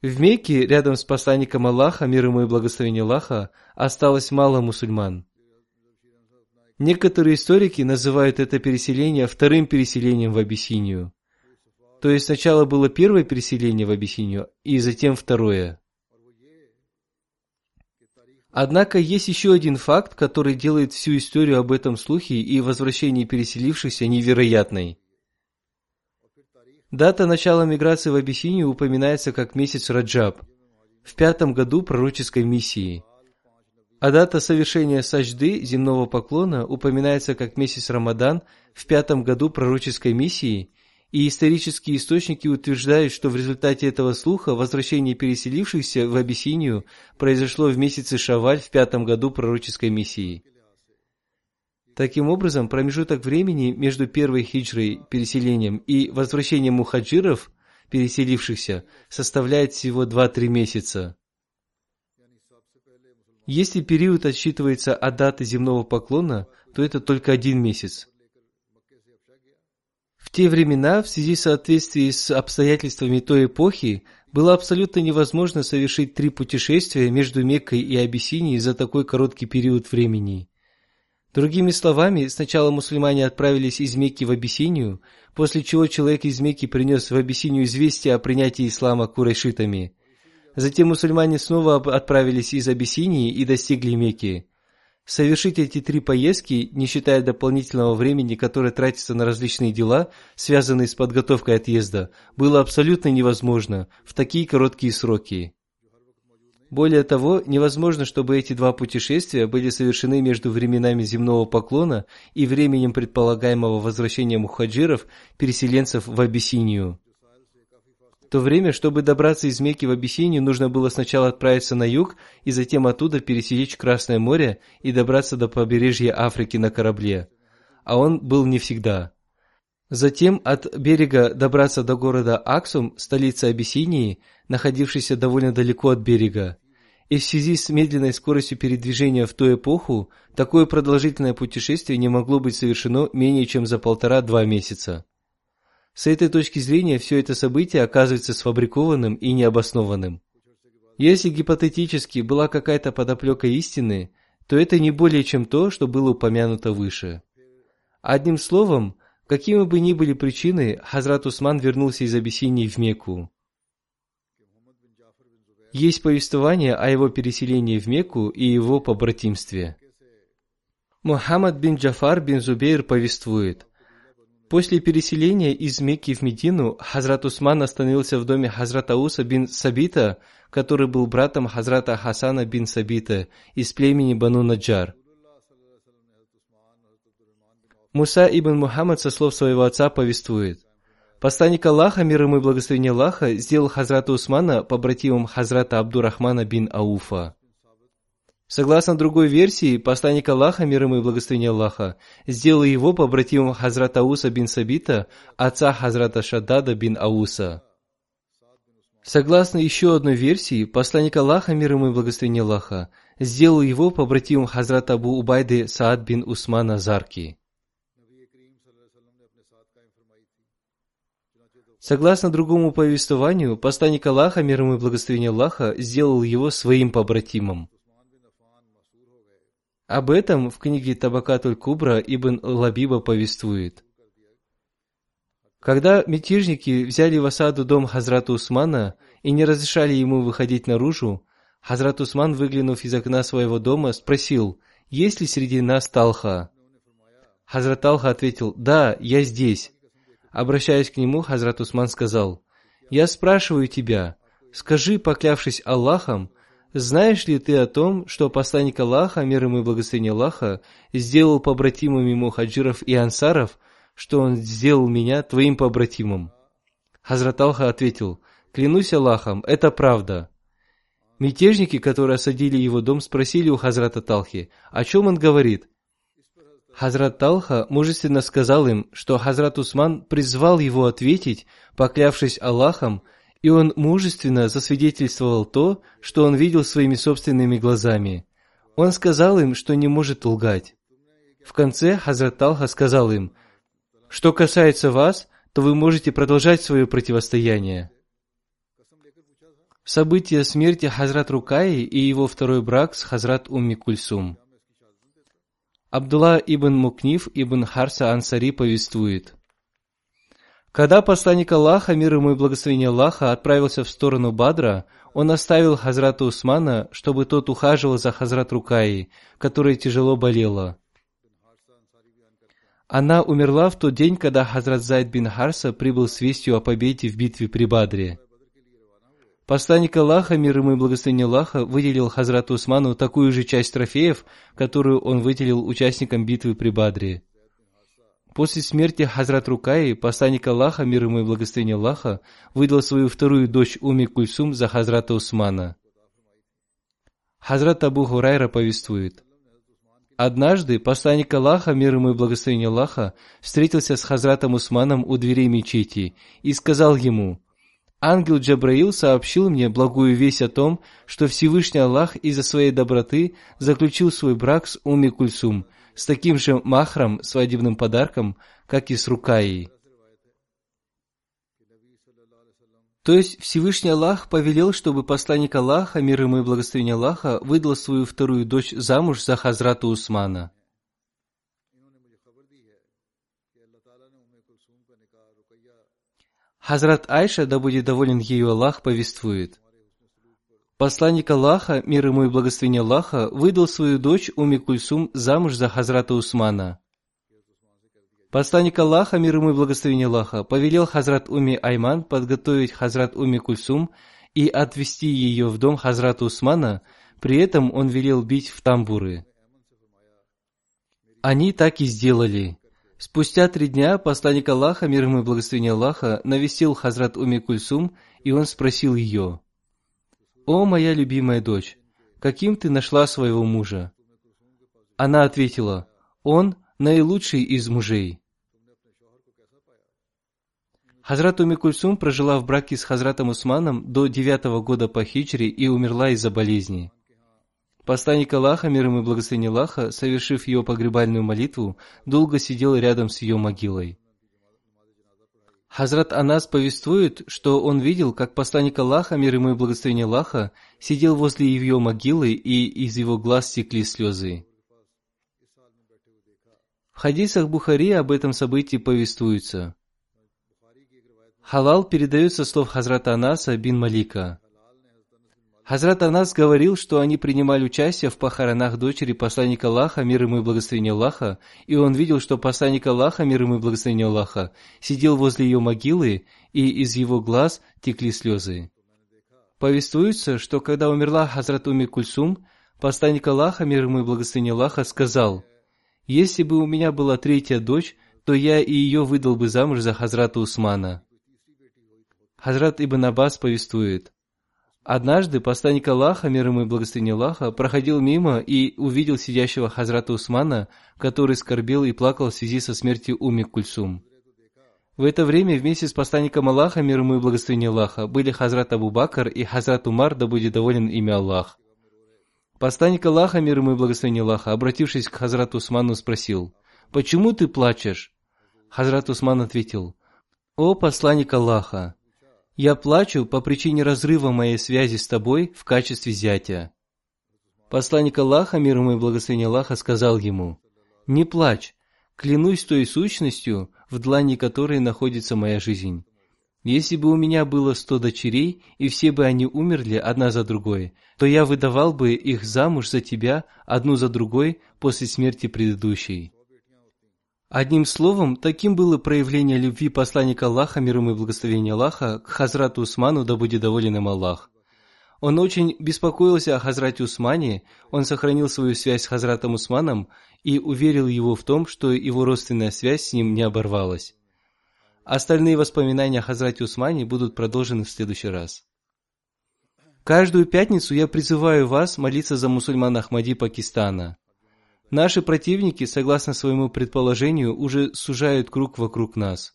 В Мекке, рядом с посланником Аллаха, мир ему и благословение Аллаха, осталось мало мусульман. Некоторые историки называют это переселение вторым переселением в Абиссинию. То есть сначала было первое переселение в Абиссинию, и затем второе. Однако есть еще один факт, который делает всю историю об этом слухе и возвращении переселившихся невероятной. Дата начала миграции в Абиссинию упоминается как месяц Раджаб, в пятом году пророческой миссии. А дата совершения сажды, земного поклона, упоминается как месяц Рамадан в пятом году пророческой миссии, и исторические источники утверждают, что в результате этого слуха возвращение переселившихся в Абиссинию произошло в месяце Шаваль в пятом году пророческой миссии. Таким образом, промежуток времени между первой хиджрой, переселением, и возвращением мухаджиров, переселившихся, составляет всего 2-3 месяца. Если период отсчитывается от даты земного поклона, то это только один месяц. В те времена, в связи с соответствием с обстоятельствами той эпохи, было абсолютно невозможно совершить три путешествия между Меккой и Абиссинией за такой короткий период времени – Другими словами, сначала мусульмане отправились из Мекки в Абиссинию, после чего человек из Мекки принес в Абиссинию известие о принятии ислама курайшитами. Затем мусульмане снова отправились из Абиссинии и достигли Мекки. Совершить эти три поездки, не считая дополнительного времени, которое тратится на различные дела, связанные с подготовкой отъезда, было абсолютно невозможно в такие короткие сроки. Более того, невозможно, чтобы эти два путешествия были совершены между временами земного поклона и временем предполагаемого возвращения мухаджиров, переселенцев в Абиссинию. То время, чтобы добраться из Мекки в Абиссинию, нужно было сначала отправиться на юг и затем оттуда пересечь Красное море и добраться до побережья Африки на корабле. А он был не всегда. Затем от берега добраться до города Аксум, столицы Абиссинии, находившейся довольно далеко от берега. И в связи с медленной скоростью передвижения в ту эпоху, такое продолжительное путешествие не могло быть совершено менее чем за полтора-два месяца. С этой точки зрения все это событие оказывается сфабрикованным и необоснованным. Если гипотетически была какая-то подоплека истины, то это не более чем то, что было упомянуто выше. Одним словом, какими бы ни были причины, Хазрат Усман вернулся из Абиссинии в Мекку. Есть повествование о его переселении в Мекку и его побратимстве. Мухаммад бин Джафар бин Зубейр повествует. После переселения из Мекки в Медину Хазрат Усман остановился в доме Хазрата Уса бин Сабита, который был братом Хазрата Хасана бин Сабита из племени Бану Наджар. Муса ибн Мухаммад со слов своего отца повествует. Посланник Аллаха, мир ему и благословение Аллаха, сделал Хазрата Усмана побратимом Хазрата Абдурахмана бин Ауфа. Согласно другой версии, посланник Аллаха, мир ему и благословение Аллаха, сделал его побратимом Хазрата Ауса бин Сабита, отца Хазрата Шаддада бин Ауса. Согласно еще одной версии, посланник Аллаха, мир ему и благословение Аллаха, сделал его побратимом Хазрата Абу Убайды Саад бин Усмана Зарки. Согласно другому повествованию, посланник Аллаха, мир ему и благословение Аллаха, сделал его своим побратимом. Об этом в книге Табакатуль Кубра Ибн Лабиба повествует. Когда мятежники взяли в осаду дом Хазрата Усмана и не разрешали ему выходить наружу, Хазрат Усман, выглянув из окна своего дома, спросил, есть ли среди нас Талха? Хазрат Талха ответил, да, я здесь. Обращаясь к нему, Хазрат Усман сказал, я спрашиваю тебя, скажи, поклявшись Аллахом, знаешь ли ты о том, что посланник Аллаха, мир ему и благословение Аллаха, сделал побратимами мухаджиров и ансаров, что он сделал меня твоим побратимом? Хазрат Алха ответил, клянусь Аллахом, это правда. Мятежники, которые осадили его дом, спросили у Хазрата Талхи, о чем он говорит. Хазрат Талха мужественно сказал им, что Хазрат Усман призвал его ответить, поклявшись Аллахом, и он мужественно засвидетельствовал то, что он видел своими собственными глазами. Он сказал им, что не может лгать. В конце Хазрат Талха сказал им, «Что касается вас, то вы можете продолжать свое противостояние». События смерти Хазрат Рукаи и его второй брак с Хазрат Умми Кульсум. Абдулла ибн Мукниф ибн Харса Ансари повествует – когда посланник Аллаха, мир ему и благословение Аллаха, отправился в сторону Бадра, он оставил Хазрата Усмана, чтобы тот ухаживал за Хазрат Рукаи, которая тяжело болела. Она умерла в тот день, когда Хазрат Зайд бин Харса прибыл с вестью о победе в битве при Бадре. Посланник Аллаха, мир ему и благословение Аллаха, выделил Хазрату Усману такую же часть трофеев, которую он выделил участникам битвы при Бадре. После смерти Хазрат Рукаи, посланник Аллаха, мир ему и благословение Аллаха, выдал свою вторую дочь Уми Кульсум за Хазрата Усмана. Хазрат Абу Хурайра повествует. Однажды посланник Аллаха, мир ему и благословение Аллаха, встретился с Хазратом Усманом у дверей мечети и сказал ему, Ангел Джабраил сообщил мне благую весть о том, что Всевышний Аллах из-за своей доброты заключил свой брак с Уми Кульсум – с таким же махром, свадебным подарком, как и с Рукаей. То есть Всевышний Аллах повелел, чтобы посланник Аллаха, мир ему и благословение Аллаха, выдал свою вторую дочь замуж за Хазрата Усмана. Хазрат Айша, да будет доволен ею Аллах, повествует. Посланник Аллаха, мир ему и благословение Аллаха, выдал свою дочь Уми Кульсум замуж за Хазрата Усмана. Посланник Аллаха, мир ему и благословение Аллаха, повелел Хазрат Уми Айман подготовить Хазрат Уми Кульсум и отвести ее в дом Хазрата Усмана, при этом он велел бить в тамбуры. Они так и сделали. Спустя три дня посланник Аллаха, мир ему и благословение Аллаха, навестил Хазрат Уми Кульсум, и он спросил ее – «О, моя любимая дочь, каким ты нашла своего мужа?» Она ответила, «Он наилучший из мужей». Хазрат Уми Кульсум прожила в браке с Хазратом Усманом до девятого года по хиджре и умерла из-за болезни. Посланник Аллаха, мир ему и благословение Аллаха, совершив ее погребальную молитву, долго сидел рядом с ее могилой. Хазрат Анас повествует, что он видел, как посланник Аллаха, мир ему и благословение Аллаха, сидел возле ее могилы, и из его глаз стекли слезы. В хадисах Бухари об этом событии повествуется. Халал передается слов Хазрата Анаса бин Малика. Хазрат Анас говорил, что они принимали участие в похоронах дочери посланника Аллаха, мир ему и благословение Аллаха, и он видел, что посланник Аллаха, мир ему и благословение Аллаха, сидел возле ее могилы, и из его глаз текли слезы. Повествуется, что когда умерла Хазрат Уми Кульсум, посланник Аллаха, мир ему и благословение Аллаха, сказал, «Если бы у меня была третья дочь, то я и ее выдал бы замуж за Хазрата Усмана». Хазрат Ибн Аббас повествует, Однажды посланник Аллаха, мир ему и благословение Аллаха, проходил мимо и увидел сидящего Хазрата Усмана, который скорбел и плакал в связи со смертью Уми Кульсум. В это время вместе с посланником Аллаха, мир ему и благословение Аллаха, были Хазрат Абу Бакр и Хазрат Умар, да будет доволен имя Аллах. Посланник Аллаха, мир ему и благословение Аллаха, обратившись к Хазрату Усману, спросил, «Почему ты плачешь?» Хазрат Усман ответил, «О посланник Аллаха, я плачу по причине разрыва моей связи с тобой в качестве зятя. Посланник Аллаха, мир ему и благословение Аллаха, сказал ему, «Не плачь, клянусь той сущностью, в длани которой находится моя жизнь. Если бы у меня было сто дочерей, и все бы они умерли одна за другой, то я выдавал бы их замуж за тебя, одну за другой, после смерти предыдущей. Одним словом, таким было проявление любви посланника Аллаха, мир ему и благословения Аллаха, к Хазрату Усману, да будет доволен им Аллах. Он очень беспокоился о Хазрате Усмане, он сохранил свою связь с Хазратом Усманом и уверил его в том, что его родственная связь с ним не оборвалась. Остальные воспоминания о Хазрате Усмане будут продолжены в следующий раз. Каждую пятницу я призываю вас молиться за мусульман Ахмади Пакистана – Наши противники, согласно своему предположению, уже сужают круг вокруг нас.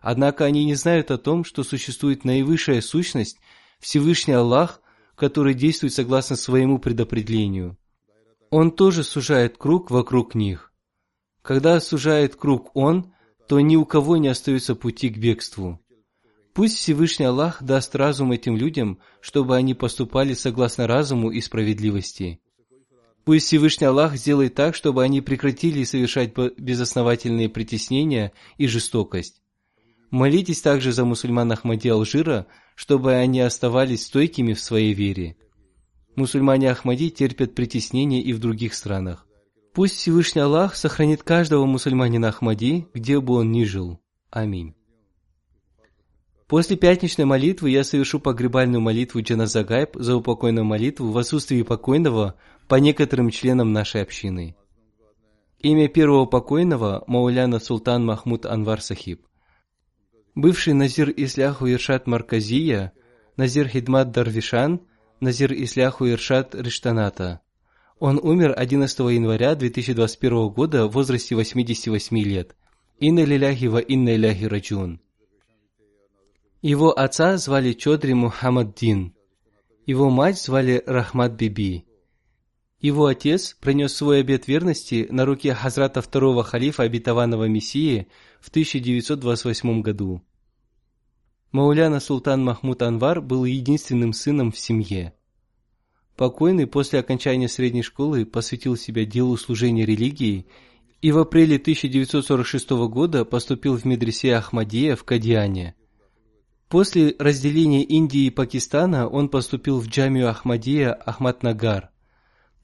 Однако они не знают о том, что существует наивысшая сущность, Всевышний Аллах, который действует согласно своему предопределению. Он тоже сужает круг вокруг них. Когда сужает круг Он, то ни у кого не остается пути к бегству. Пусть Всевышний Аллах даст разум этим людям, чтобы они поступали согласно разуму и справедливости. Пусть Всевышний Аллах сделает так, чтобы они прекратили совершать безосновательные притеснения и жестокость. Молитесь также за мусульман Ахмади Алжира, чтобы они оставались стойкими в своей вере. Мусульмане Ахмади терпят притеснения и в других странах. Пусть Всевышний Аллах сохранит каждого мусульманина Ахмади, где бы он ни жил. Аминь. После пятничной молитвы я совершу погребальную молитву Джаназагайб за упокойную молитву в отсутствии покойного по некоторым членам нашей общины. Имя первого покойного – Мауляна Султан Махмуд Анвар Сахиб. Бывший Назир Исляху Иршат Марказия, Назир Хидмат Дарвишан, Назир Исляху Иршат Риштаната. Он умер 11 января 2021 года в возрасте 88 лет. Инна лиляхи ва инна иляхи раджун. Его отца звали Чодри Мухаммад Дин. Его мать звали Рахмат Биби. Его отец принес свой обет верности на руке Хазрата второго халифа обетованного Мессии в 1928 году. Мауляна Султан Махмуд Анвар был единственным сыном в семье. Покойный после окончания средней школы посвятил себя делу служения религии и в апреле 1946 года поступил в медресе Ахмадия в Кадиане. После разделения Индии и Пакистана он поступил в джамию Ахмадия Ахмаднагар –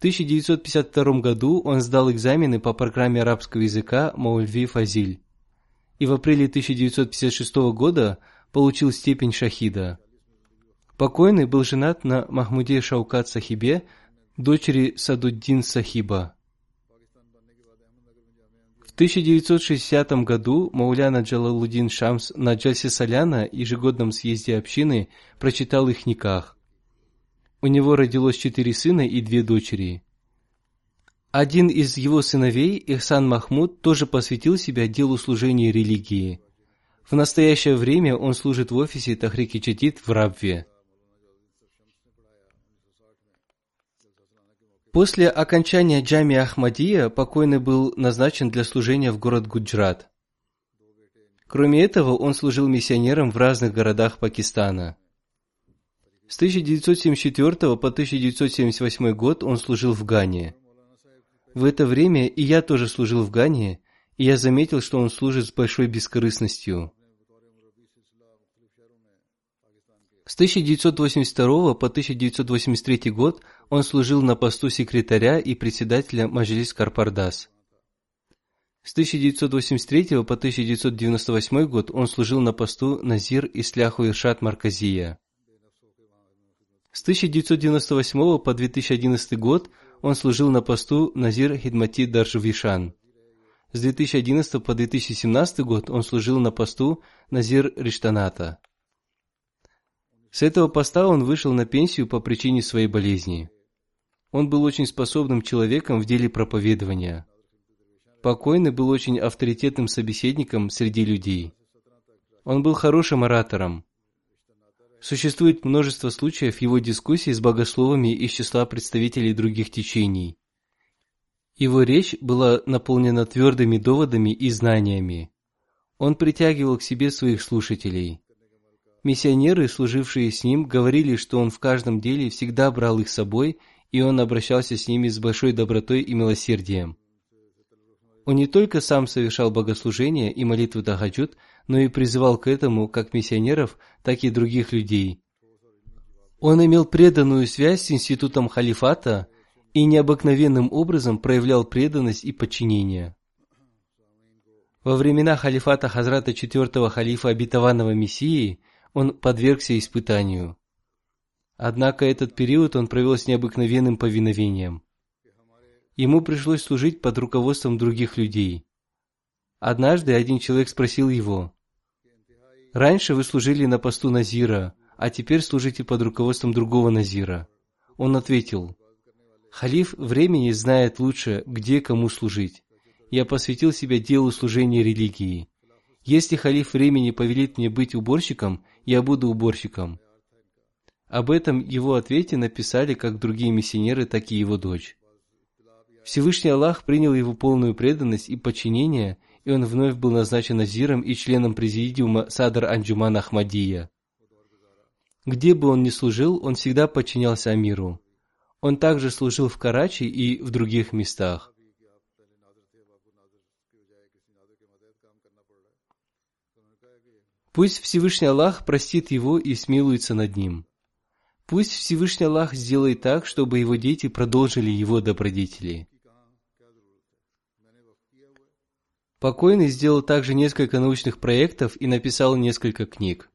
1952 году он сдал экзамены по программе арабского языка Маульви Фазиль и в апреле 1956 года получил степень шахида. Покойный был женат на Махмуде Шаукат Сахибе, дочери Садуддин Сахиба. В 1960 году Мауляна Джалалудин Шамс на Джальсе Саляна, ежегодном съезде общины, прочитал их никах. У него родилось четыре сына и две дочери. Один из его сыновей, Ихсан Махмуд, тоже посвятил себя делу служения религии. В настоящее время он служит в офисе Тахрики Чатит в Рабве. После окончания джами Ахмадия покойный был назначен для служения в город Гуджрат. Кроме этого, он служил миссионером в разных городах Пакистана. С 1974 по 1978 год он служил в Гане. В это время и я тоже служил в Гане, и я заметил, что он служит с большой бескорыстностью. С 1982 по 1983 год он служил на посту секретаря и председателя Маджлис Карпардас. С 1983 по 1998 год он служил на посту Назир Исляху Иршат Марказия. С 1998 по 2011 год он служил на посту Назир Хидмати Даржвишан. С 2011 по 2017 год он служил на посту Назир Риштаната. С этого поста он вышел на пенсию по причине своей болезни. Он был очень способным человеком в деле проповедования. Покойный был очень авторитетным собеседником среди людей. Он был хорошим оратором. Существует множество случаев его дискуссий с богословами из числа представителей других течений. Его речь была наполнена твердыми доводами и знаниями. Он притягивал к себе своих слушателей. Миссионеры, служившие с ним, говорили, что он в каждом деле всегда брал их с собой, и он обращался с ними с большой добротой и милосердием. Он не только сам совершал богослужения и молитву Тахаджуд, но и призывал к этому как миссионеров, так и других людей. Он имел преданную связь с институтом халифата и необыкновенным образом проявлял преданность и подчинение. Во времена халифата Хазрата четвертого халифа обетованного Мессии он подвергся испытанию. Однако этот период он провел с необыкновенным повиновением. Ему пришлось служить под руководством других людей. Однажды один человек спросил его, «Раньше вы служили на посту Назира, а теперь служите под руководством другого Назира». Он ответил, «Халиф времени знает лучше, где кому служить. Я посвятил себя делу служения религии. Если халиф времени повелит мне быть уборщиком, я буду уборщиком». Об этом его ответе написали как другие миссионеры, так и его дочь. Всевышний Аллах принял его полную преданность и подчинение, и он вновь был назначен назиром и членом президиума Садр Анджуман Ахмадия. Где бы он ни служил, он всегда подчинялся Амиру. Он также служил в Карачи и в других местах. Пусть Всевышний Аллах простит его и смилуется над ним. Пусть Всевышний Аллах сделает так, чтобы его дети продолжили его добродетели. Покойный сделал также несколько научных проектов и написал несколько книг.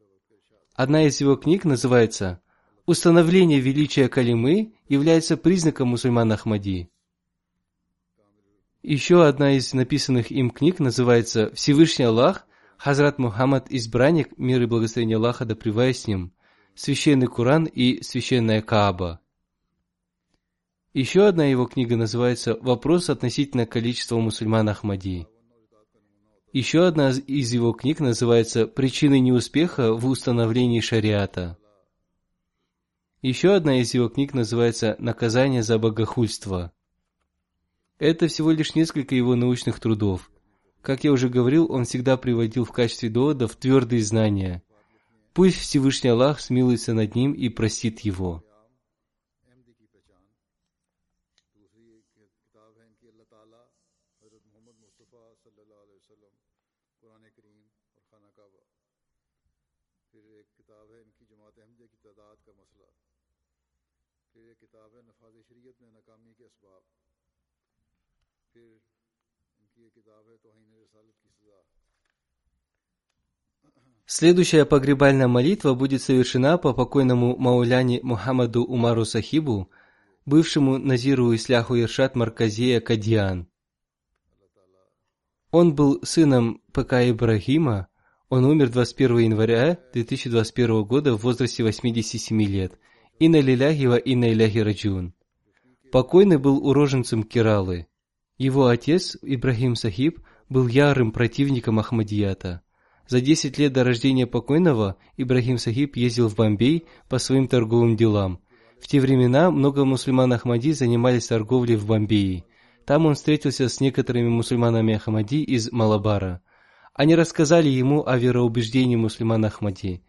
Одна из его книг называется «Установление величия Калимы является признаком мусульман Ахмади». Еще одна из написанных им книг называется «Всевышний Аллах, Хазрат Мухаммад, избранник, мир и благословение Аллаха да с ним, Священный Куран и Священная Кааба». Еще одна его книга называется «Вопрос относительно количества мусульман Ахмади». Еще одна из его книг называется «Причины неуспеха в установлении шариата». Еще одна из его книг называется «Наказание за богохульство». Это всего лишь несколько его научных трудов. Как я уже говорил, он всегда приводил в качестве доводов твердые знания. Пусть Всевышний Аллах смилуется над ним и простит его. Следующая погребальная молитва будет совершена по покойному Мауляне Мухаммаду Умару Сахибу, бывшему Назиру Исляху Иршат Марказея Кадьян. Он был сыном ПК Ибрагима, он умер 21 января 2021 года в возрасте 87 лет. Инна лиляхи ва инна иляхи раджун. Покойный был уроженцем Кералы. Его отец, Ибрагим Сахиб, был ярым противником Ахмадията. За 10 лет до рождения покойного Ибрагим Сахиб ездил в Бомбей по своим торговым делам. В те времена много мусульман Ахмади занимались торговлей в Бомбее. Там он встретился с некоторыми мусульманами Ахмади из Малабара. Они рассказали ему о вероубеждении мусульман Ахмади.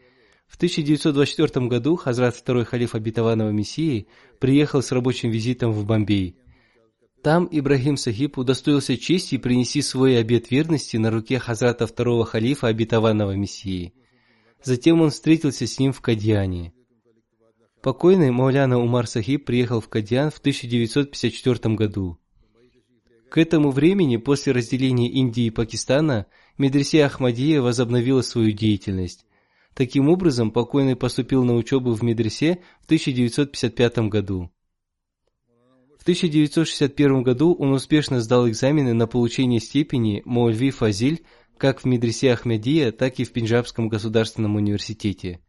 В 1924 году Хазрат второй халиф обетованного Мессии приехал с рабочим визитом в Бомбей. Там Ибрагим Сахиб удостоился чести принести свой обет верности на руке Хазрата второго халифа обетованного Мессии. Затем он встретился с ним в Кадьяне. Покойный Мауляна Умар Сахиб приехал в Кадьян в 1954 году. К этому времени, после разделения Индии и Пакистана, медресе Ахмадия возобновила свою деятельность. Таким образом, покойный поступил на учебу в медресе в 1955 году. В 1961 году он успешно сдал экзамены на получение степени Маульви Фазиль как в медресе Ахмадия, так и в Пенджабском государственном университете.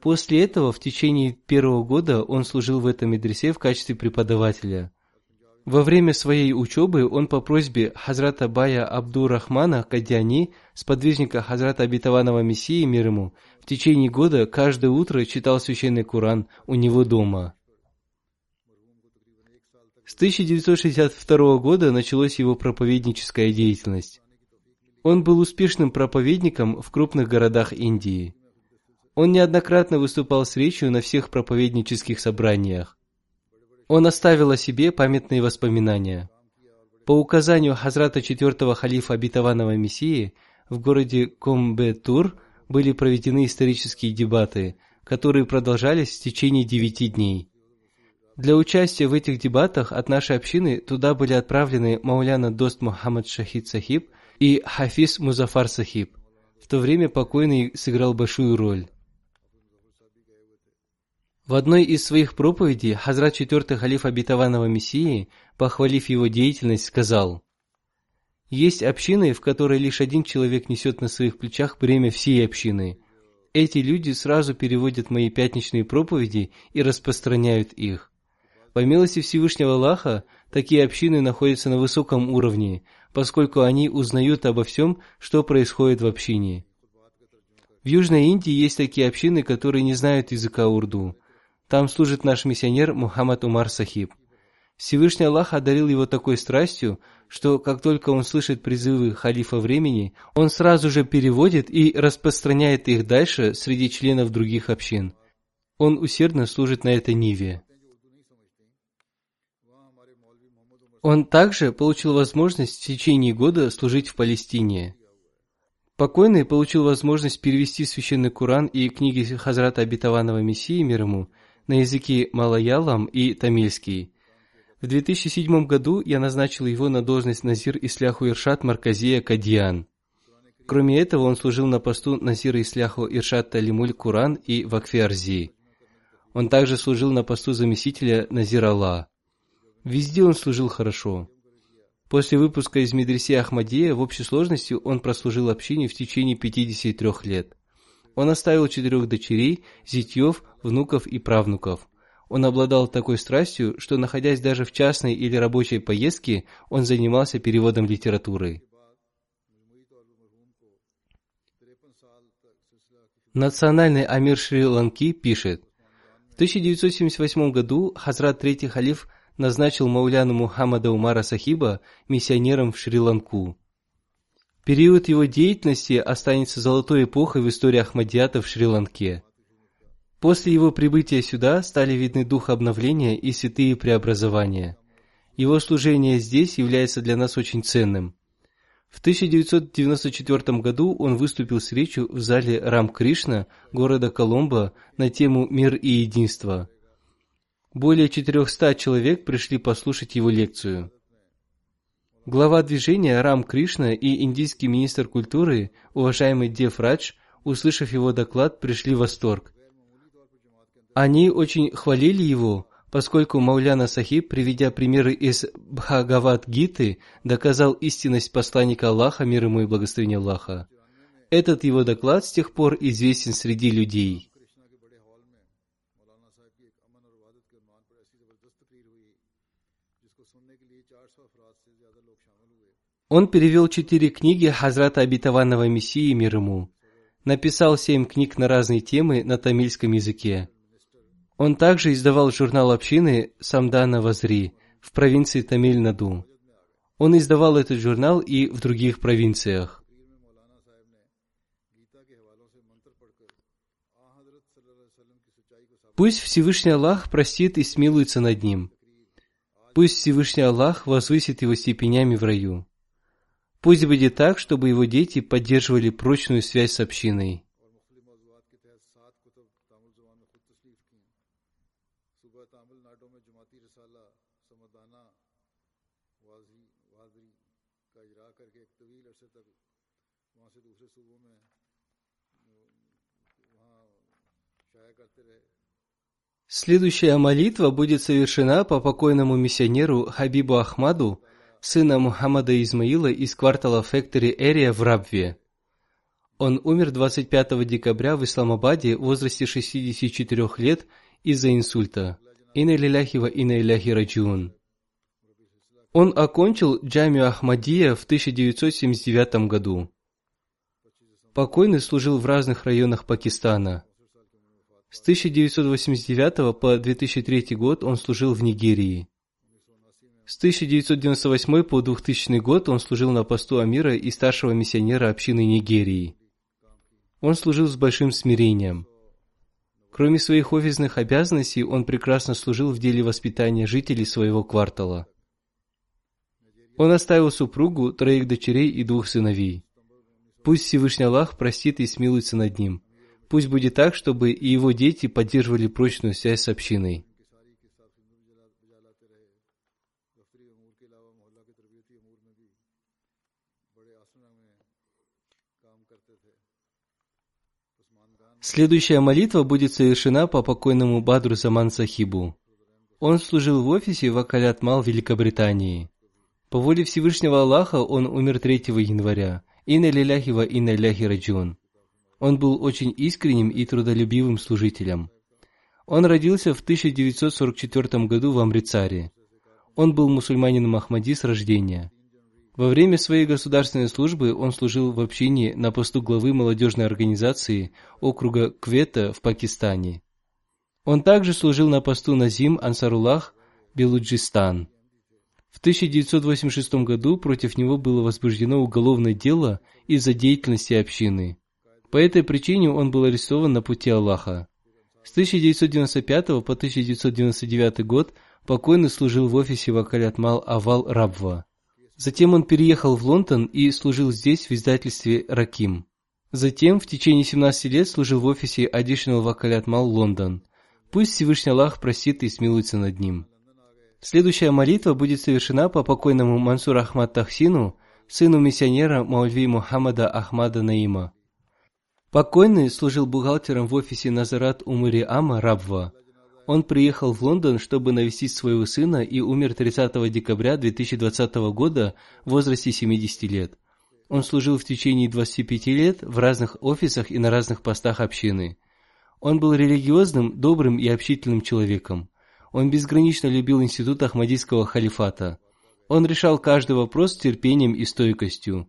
После этого в течение первого года он служил в этом медресе в качестве преподавателя – во время своей учебы он по просьбе Хазрата Бая Абдурахмана Кадяни, сподвижника Хазрата Обетованного Мессии мир ему, в течение года каждое утро читал священный Куран у него дома. С 1962 года началась его проповедническая деятельность. Он был успешным проповедником в крупных городах Индии. Он неоднократно выступал с речью на всех проповеднических собраниях. Он оставил о себе памятные воспоминания. По указанию Хазрата четвертого халифа обетованного Мессии в городе Комбетур были проведены исторические дебаты, которые продолжались в течение девяти дней. Для участия в этих дебатах от нашей общины туда были отправлены Мауляна Дост Мухаммад Шахид Сахиб и Хафиз Музафар Сахиб. В то время покойный сыграл большую роль. В одной из своих проповедей Хазрат четвертый халиф обетованного Мессии, похвалив его деятельность, сказал, «Есть общины, в которой лишь один человек несет на своих плечах бремя всей общины. Эти люди сразу переводят мои пятничные проповеди и распространяют их. По милости Всевышнего Аллаха, такие общины находятся на высоком уровне, поскольку они узнают обо всем, что происходит в общине». В Южной Индии есть такие общины, которые не знают языка урду. Там служит наш миссионер Мухаммад Умар Сахиб. Всевышний Аллах одарил его такой страстью, что как только он слышит призывы халифа времени, он сразу же переводит и распространяет их дальше среди членов других общин. Он усердно служит на этой ниве. Он также получил возможность в течение года служить в Палестине. Покойный получил возможность перевести священный Куран и книги Хазрата Обетованного Мессии мир ему – на языки малаялам и тамильский. В 2007 году я назначил его на должность Назир Исляху Иршат Марказия Кадьян. Кроме этого, он служил на посту Назира Исляху Иршат Талимуль Куран и Вакфи Арзи. Он также служил на посту заместителя Назир Аллах. Везде он служил хорошо. После выпуска из медресе Ахмадия в общей сложности он прослужил общине в течение 53 лет. Он оставил четырех дочерей, зятьев, внуков и правнуков. Он обладал такой страстью, что, находясь даже в частной или рабочей поездке, он занимался переводом литературы. Национальный амир Шри-Ланки пишет, в 1978 году Хазрат Третий Халиф назначил Мауляну Мухаммада Умара Сахиба миссионером в Шри-Ланку. Период его деятельности останется золотой эпохой в истории Ахмадиата в Шри-Ланке. После его прибытия сюда стали видны дух обновления и святые преобразования. Его служение здесь является для нас очень ценным. В 1994 году он выступил с речью в зале Рам Кришна города Коломбо на тему «Мир и единство». Более 400 человек пришли послушать его лекцию. Глава движения Рам Кришна и индийский министр культуры, уважаемый Дев Радж, услышав его доклад, пришли в восторг. Они очень хвалили его, поскольку Мауляна Сахиб, приведя примеры из Бхагават-гиты, доказал истинность посланника Аллаха, мир ему и благословение Аллаха. Этот его доклад с тех пор известен среди людей. Он перевел четыре книги Хазрата Обетованного Мессии мир ему. Написал семь книг на разные темы на тамильском языке. Он также издавал журнал общины Самдана Вазри в провинции Тамиль-Наду. Он издавал этот журнал и в других провинциях. Пусть Всевышний Аллах простит и смилуется над ним. Пусть Всевышний Аллах возвысит его степенями в раю. Пусть будет так, чтобы его дети поддерживали прочную связь с общиной. Следующая молитва будет совершена по покойному миссионеру Хабибу Ахмаду, сына Мухаммада Измаила из квартала Factory Area в Рабве. Он умер 25 декабря в Исламабаде в возрасте 64 лет из-за инсульта. Инна лиляхи ва раджиун. Он окончил Джамию Ахмадия в 1979 году. Покойный служил в разных районах Пакистана. С 1989 по 2003 год он служил в Нигерии. С 1998 по 2000 год он служил на посту Амира и старшего миссионера общины Нигерии. Он служил с большим смирением. Кроме своих офисных обязанностей, он прекрасно служил в деле воспитания жителей своего квартала. Он оставил супругу, троих дочерей и двух сыновей. Пусть Всевышний Аллах простит и смилуется над ним. Пусть будет так, чтобы и его дети поддерживали прочную связь с общиной. Следующая молитва будет совершена по покойному Бадру Заман Сахибу. Он служил в офисе Вакалят Мал Великобритании. По воле Всевышнего Аллаха он умер 3 января. Инна лиляхи ва инна ляхи раджун. Он был очень искренним и трудолюбивым служителем. Он родился в 1944 году в Амрицаре. Он был мусульманином Ахмади с рождения. Во время своей государственной службы он служил в общине на посту главы молодежной организации округа Квета в Пакистане. Он также служил на посту Назим Ансаруллах, Белуджистан. В 1986 году против него было возбуждено уголовное дело из-за деятельности общины. По этой причине он был арестован на пути Аллаха. С 1995 по 1999 год покойный служил в офисе Вакалят Мал Авал Рабва. Затем он переехал в Лондон и служил здесь в издательстве «Раким». Затем в течение 17 лет служил в офисе Additional Вакалят Мал Лондон. Пусть Всевышний Аллах простит и смилуется над ним. Следующая молитва будет совершена по покойному Мансур Ахмад Тахсину, сыну миссионера Маульви Мухаммада Ахмада Наима. Покойный служил бухгалтером в офисе Назарат Умари Ама Рабва. Он приехал в Лондон, чтобы навестить своего сына и умер 30 декабря 2020 года в возрасте 70 лет. Он служил в течение 25 лет в разных офисах и на разных постах общины. Он был религиозным, добрым и общительным человеком. Он безгранично любил институт Ахмадийского халифата. Он решал каждый вопрос с терпением и стойкостью.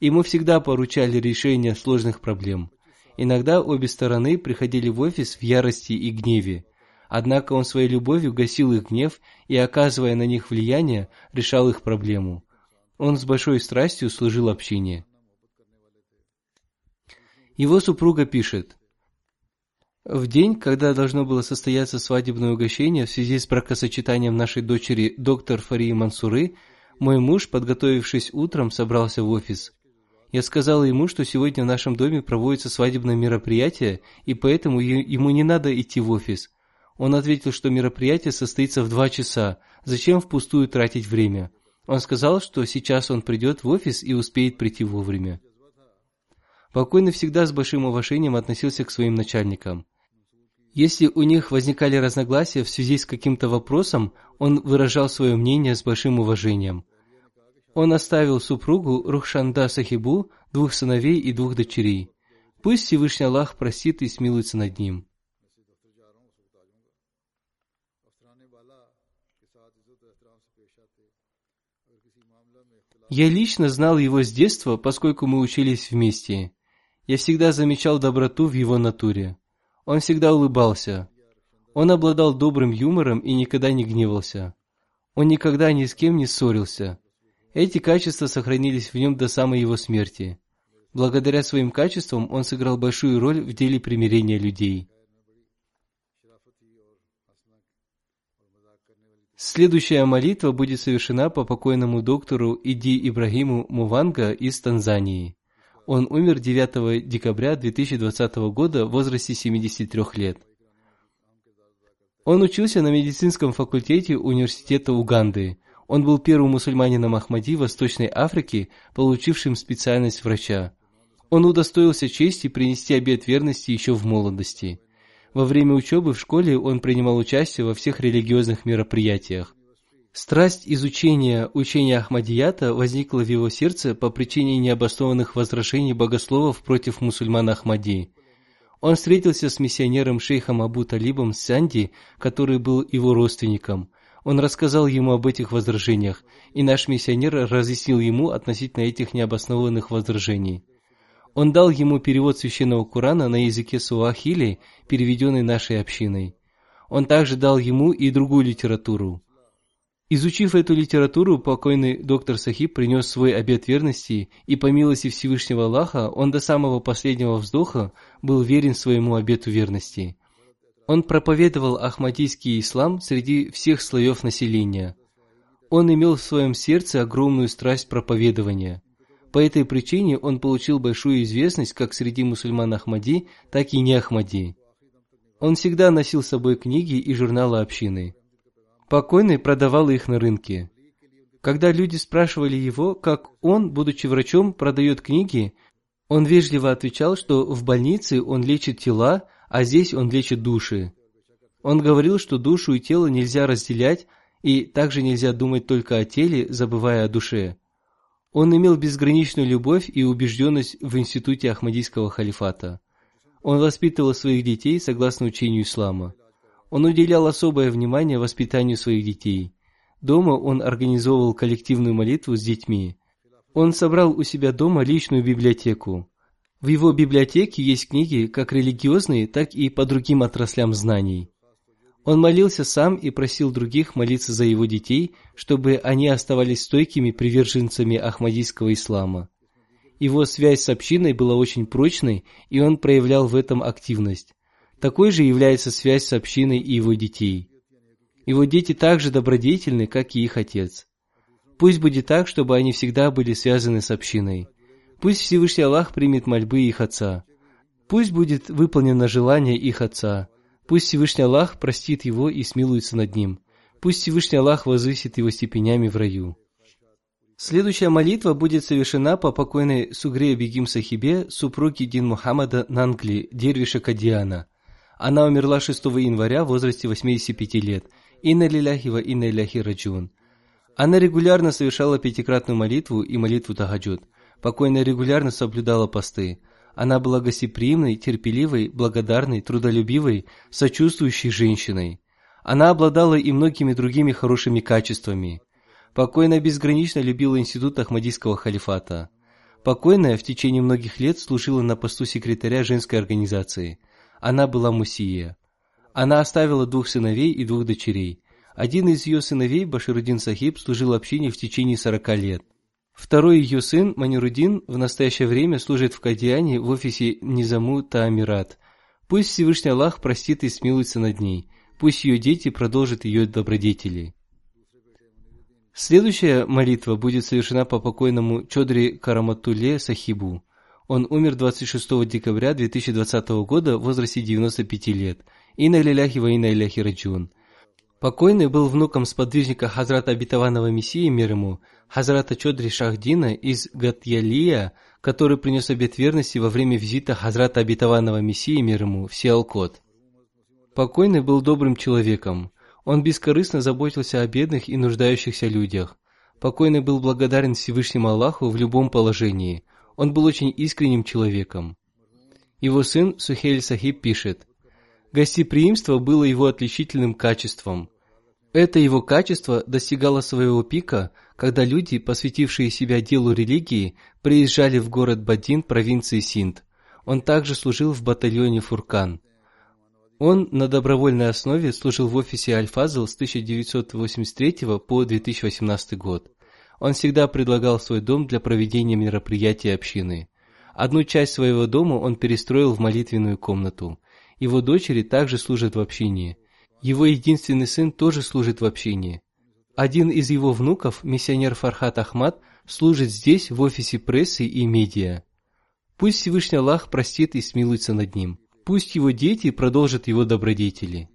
Ему всегда поручали решение сложных проблем. Иногда обе стороны приходили в офис в ярости и гневе. Однако он своей любовью гасил их гнев и, оказывая на них влияние, решал их проблему. Он с большой страстью служил общине. Его супруга пишет, в день, когда должно было состояться свадебное угощение в связи с бракосочетанием нашей дочери доктор Фарии Мансуры, мой муж, подготовившись утром, собрался в офис. Я сказала ему, что сегодня в нашем доме проводится свадебное мероприятие, и поэтому ему не надо идти в офис. Он ответил, что мероприятие состоится в два часа, зачем впустую тратить время. Он сказал, что сейчас он придет в офис и успеет прийти вовремя. Покойный всегда с большим уважением относился к своим начальникам. Если у них возникали разногласия в связи с каким-то вопросом, он выражал свое мнение с большим уважением. Он оставил супругу Рухшанда Сахибу, двух сыновей и двух дочерей. Пусть Всевышний Аллах простит и смилуется над ним. Я лично знал его с детства, поскольку мы учились вместе. Я всегда замечал доброту в его натуре. Он всегда улыбался. Он обладал добрым юмором и никогда не гневался. Он никогда ни с кем не ссорился. Эти качества сохранились в нем до самой его смерти. Благодаря своим качествам он сыграл большую роль в деле примирения людей. Следующая молитва будет совершена по покойному доктору Иди Ибрагиму Муванга из Танзании. Он умер 9 декабря 2020 года в возрасте 73 лет. Он учился на медицинском факультете университета Уганды. Он был первым мусульманином Ахмади Восточной Африки, получившим специальность врача. Он удостоился чести принести обет верности еще в молодости. Во время учебы в школе он принимал участие во всех религиозных мероприятиях. Страсть изучения учения Ахмадията возникла в его сердце по причине необоснованных возражений богословов против мусульман Ахмади. Он встретился с миссионером шейхом Абу Талибом Санди, который был его родственником. Он рассказал ему об этих возражениях, и наш миссионер разъяснил ему относительно этих необоснованных возражений. Он дал ему перевод священного Корана на языке суахили, переведенный нашей общиной. Он также дал ему и другую литературу. Изучив эту литературу, покойный доктор Сахиб принес свой обет верности, и по милости Всевышнего Аллаха он до самого последнего вздоха был верен своему обету верности. Он проповедовал ахмадийский ислам среди всех слоев населения. Он имел в своем сердце огромную страсть проповедования. По этой причине он получил большую известность как среди мусульман Ахмади, так и не Ахмади. Он всегда носил с собой книги и журналы общины. Покойный продавал их на рынке. Когда люди спрашивали его, как он, будучи врачом, продает книги, он вежливо отвечал, что в больнице он лечит тела, а здесь он лечит души. Он говорил, что душу и тело нельзя разделять, и также нельзя думать только о теле, забывая о душе. Он имел безграничную любовь и убежденность в институте Ахмадийского халифата. Он воспитывал своих детей согласно учению ислама. Он уделял особое внимание воспитанию своих детей. Дома он организовывал коллективную молитву с детьми. Он собрал у себя дома личную библиотеку. В его библиотеке есть книги как религиозные, так и по другим отраслям знаний. Он молился сам и просил других молиться за его детей, чтобы они оставались стойкими приверженцами ахмадийского ислама. Его связь с общиной была очень прочной, и он проявлял в этом активность. Такой же является связь с общиной и его детей. Его дети также добродетельны, как и их отец. Пусть будет так, чтобы они всегда были связаны с общиной. Пусть Всевышний Аллах примет мольбы их отца. Пусть будет выполнено желание их отца. Пусть Всевышний Аллах простит его и смилуется над ним. Пусть Всевышний Аллах возвысит его степенями в раю. Следующая молитва будет совершена по покойной Сугре Бегим Сахибе, супруге Дин Мухаммада Нангли, дервиша Кадиана. Она умерла 6 января в возрасте 85 лет. Инна лиляхи ва инна иляхи раджун. Она регулярно совершала пятикратную молитву и молитву Тахаджуд. Покойная регулярно соблюдала посты. Она была гостеприимной, терпеливой, благодарной, трудолюбивой, сочувствующей женщиной. Она обладала и многими другими хорошими качествами. Покойная безгранично любила институт Ахмадийского халифата. Покойная в течение многих лет служила на посту секретаря женской организации – она была Мусия. Она оставила двух сыновей и двух дочерей. Один из ее сыновей, Баширудин Сахиб, служил общине в течение 40 лет. Второй ее сын, Манирудин, в настоящее время служит в Кадиане в офисе Низаму Таамират. Пусть Всевышний Аллах простит и смилуется над ней. Пусть ее дети продолжат ее добродетели. Следующая молитва будет совершена по покойному Чодри Караматуле Сахибу. Он умер 26 декабря 2020 года в возрасте 95 лет. Инна лиляхи ва инна иляхи раджун. Покойный был внуком сподвижника Хазрата Обетованного Мессии мир ему, Хазрата Чодри Шахдина из Гатьялия, который принес обет верности во время визита Хазрата Обетованного Мессии мир ему в Сиалкот. Покойный был добрым человеком. Он бескорыстно заботился о бедных и нуждающихся людях. Покойный был благодарен Всевышнему Аллаху в любом положении – он был очень искренним человеком. Его сын Сухель Сахиб пишет, «Гостеприимство было его отличительным качеством. Это его качество достигало своего пика, когда люди, посвятившие себя делу религии, приезжали в город Бадин провинции Синд. Он также служил в батальоне Фуркан. Он на добровольной основе служил в офисе Альфазл с 1983 по 2018 год. Он всегда предлагал свой дом для проведения мероприятий общины. Одну часть своего дома он перестроил в молитвенную комнату. Его дочери также служат в общине. Его единственный сын тоже служит в общине. Один из его внуков, миссионер Фархат Ахмад, служит здесь, в офисе прессы и медиа. Пусть Всевышний Аллах простит и смилуется над ним. Пусть его дети продолжат его добродетели.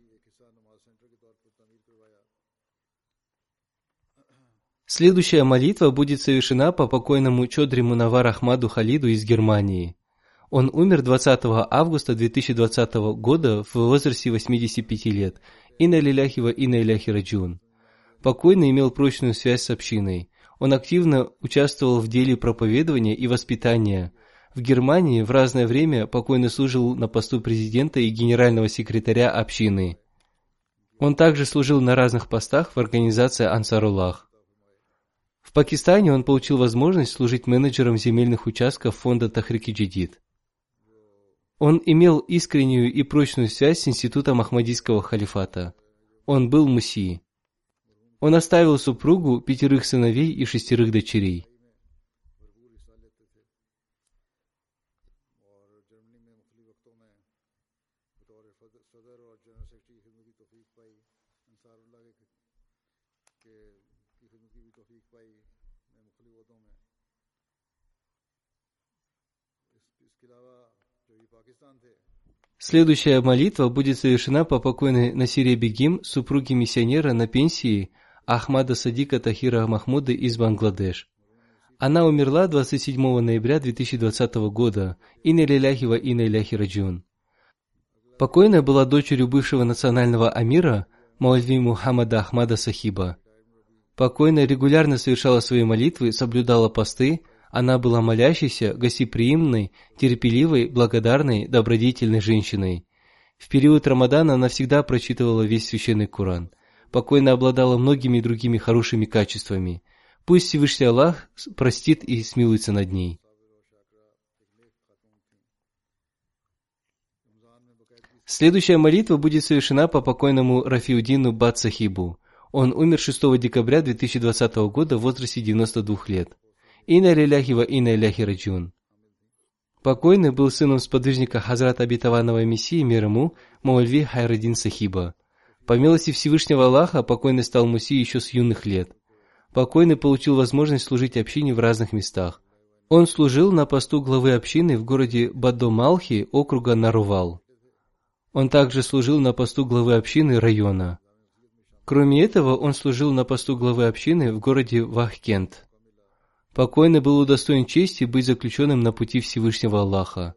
Следующая молитва будет совершена по покойному Чодри Мунавар Ахмаду Халиду из Германии. Он умер 20 августа 2020 года в возрасте 85 лет. Инна лиляхи ва инна иляхи раджун. Покойный имел прочную связь с общиной. Он активно участвовал в деле проповедования и воспитания. В Германии в разное время покойный служил на посту президента и генерального секретаря общины. Он также служил на разных постах в организации Ансаруллах. В Пакистане он получил возможность служить менеджером земельных участков фонда Тахрики Джидид. Он имел искреннюю и прочную связь с институтом Ахмадийского халифата. Он был муси. Он оставил супругу, пятерых сыновей и шестерых дочерей. Следующая молитва будет совершена по покойной Насире Бегим, супруге миссионера на пенсии Ахмада Садика Тахира Махмуда из Бангладеш. Она умерла 27 ноября 2020 года. Инна Лиляхи ва Инна. Покойная была дочерью бывшего национального амира Маульви Мухаммада Ахмада Сахиба. Покойная регулярно совершала свои молитвы, соблюдала посты, она была молящейся, гостеприимной, терпеливой, благодарной, добродетельной женщиной. В период Рамадана она всегда прочитывала весь священный Коран. Покойно обладала многими другими хорошими качествами. Пусть Всевышний Аллах простит и смилуется над ней. Следующая молитва будет совершена по покойному Рафиудину Бат-Сахибу. Он умер 6 декабря 2020 года в возрасте 92 лет. Инна лиляхи ва инна иляхи раджун. Покойный был сыном сподвижника Хазрата обетованного Мессии мир ему Маульви Хайрадин Сахиба. По милости Всевышнего Аллаха покойный стал муси еще с юных лет. Покойный получил возможность служить общине в разных местах. Он служил на посту главы общины в городе Бадо-Малхи округа Нарувал. Он также служил на посту главы общины района. Кроме этого, он служил на посту главы общины в городе Вахкент. Покойный был удостоен чести быть заключенным на пути Всевышнего Аллаха.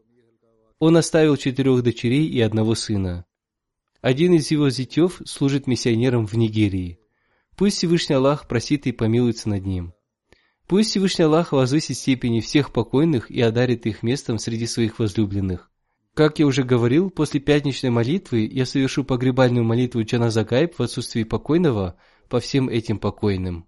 Он оставил четырех дочерей и одного сына. Один из его зятев служит миссионером в Нигерии. Пусть Всевышний Аллах просит и помилуется над ним. Пусть Всевышний Аллах возвысит степени всех покойных и одарит их местом среди своих возлюбленных. Как я уже говорил, после пятничной молитвы я совершу погребальную молитву Джаназагайб в отсутствии покойного по всем этим покойным.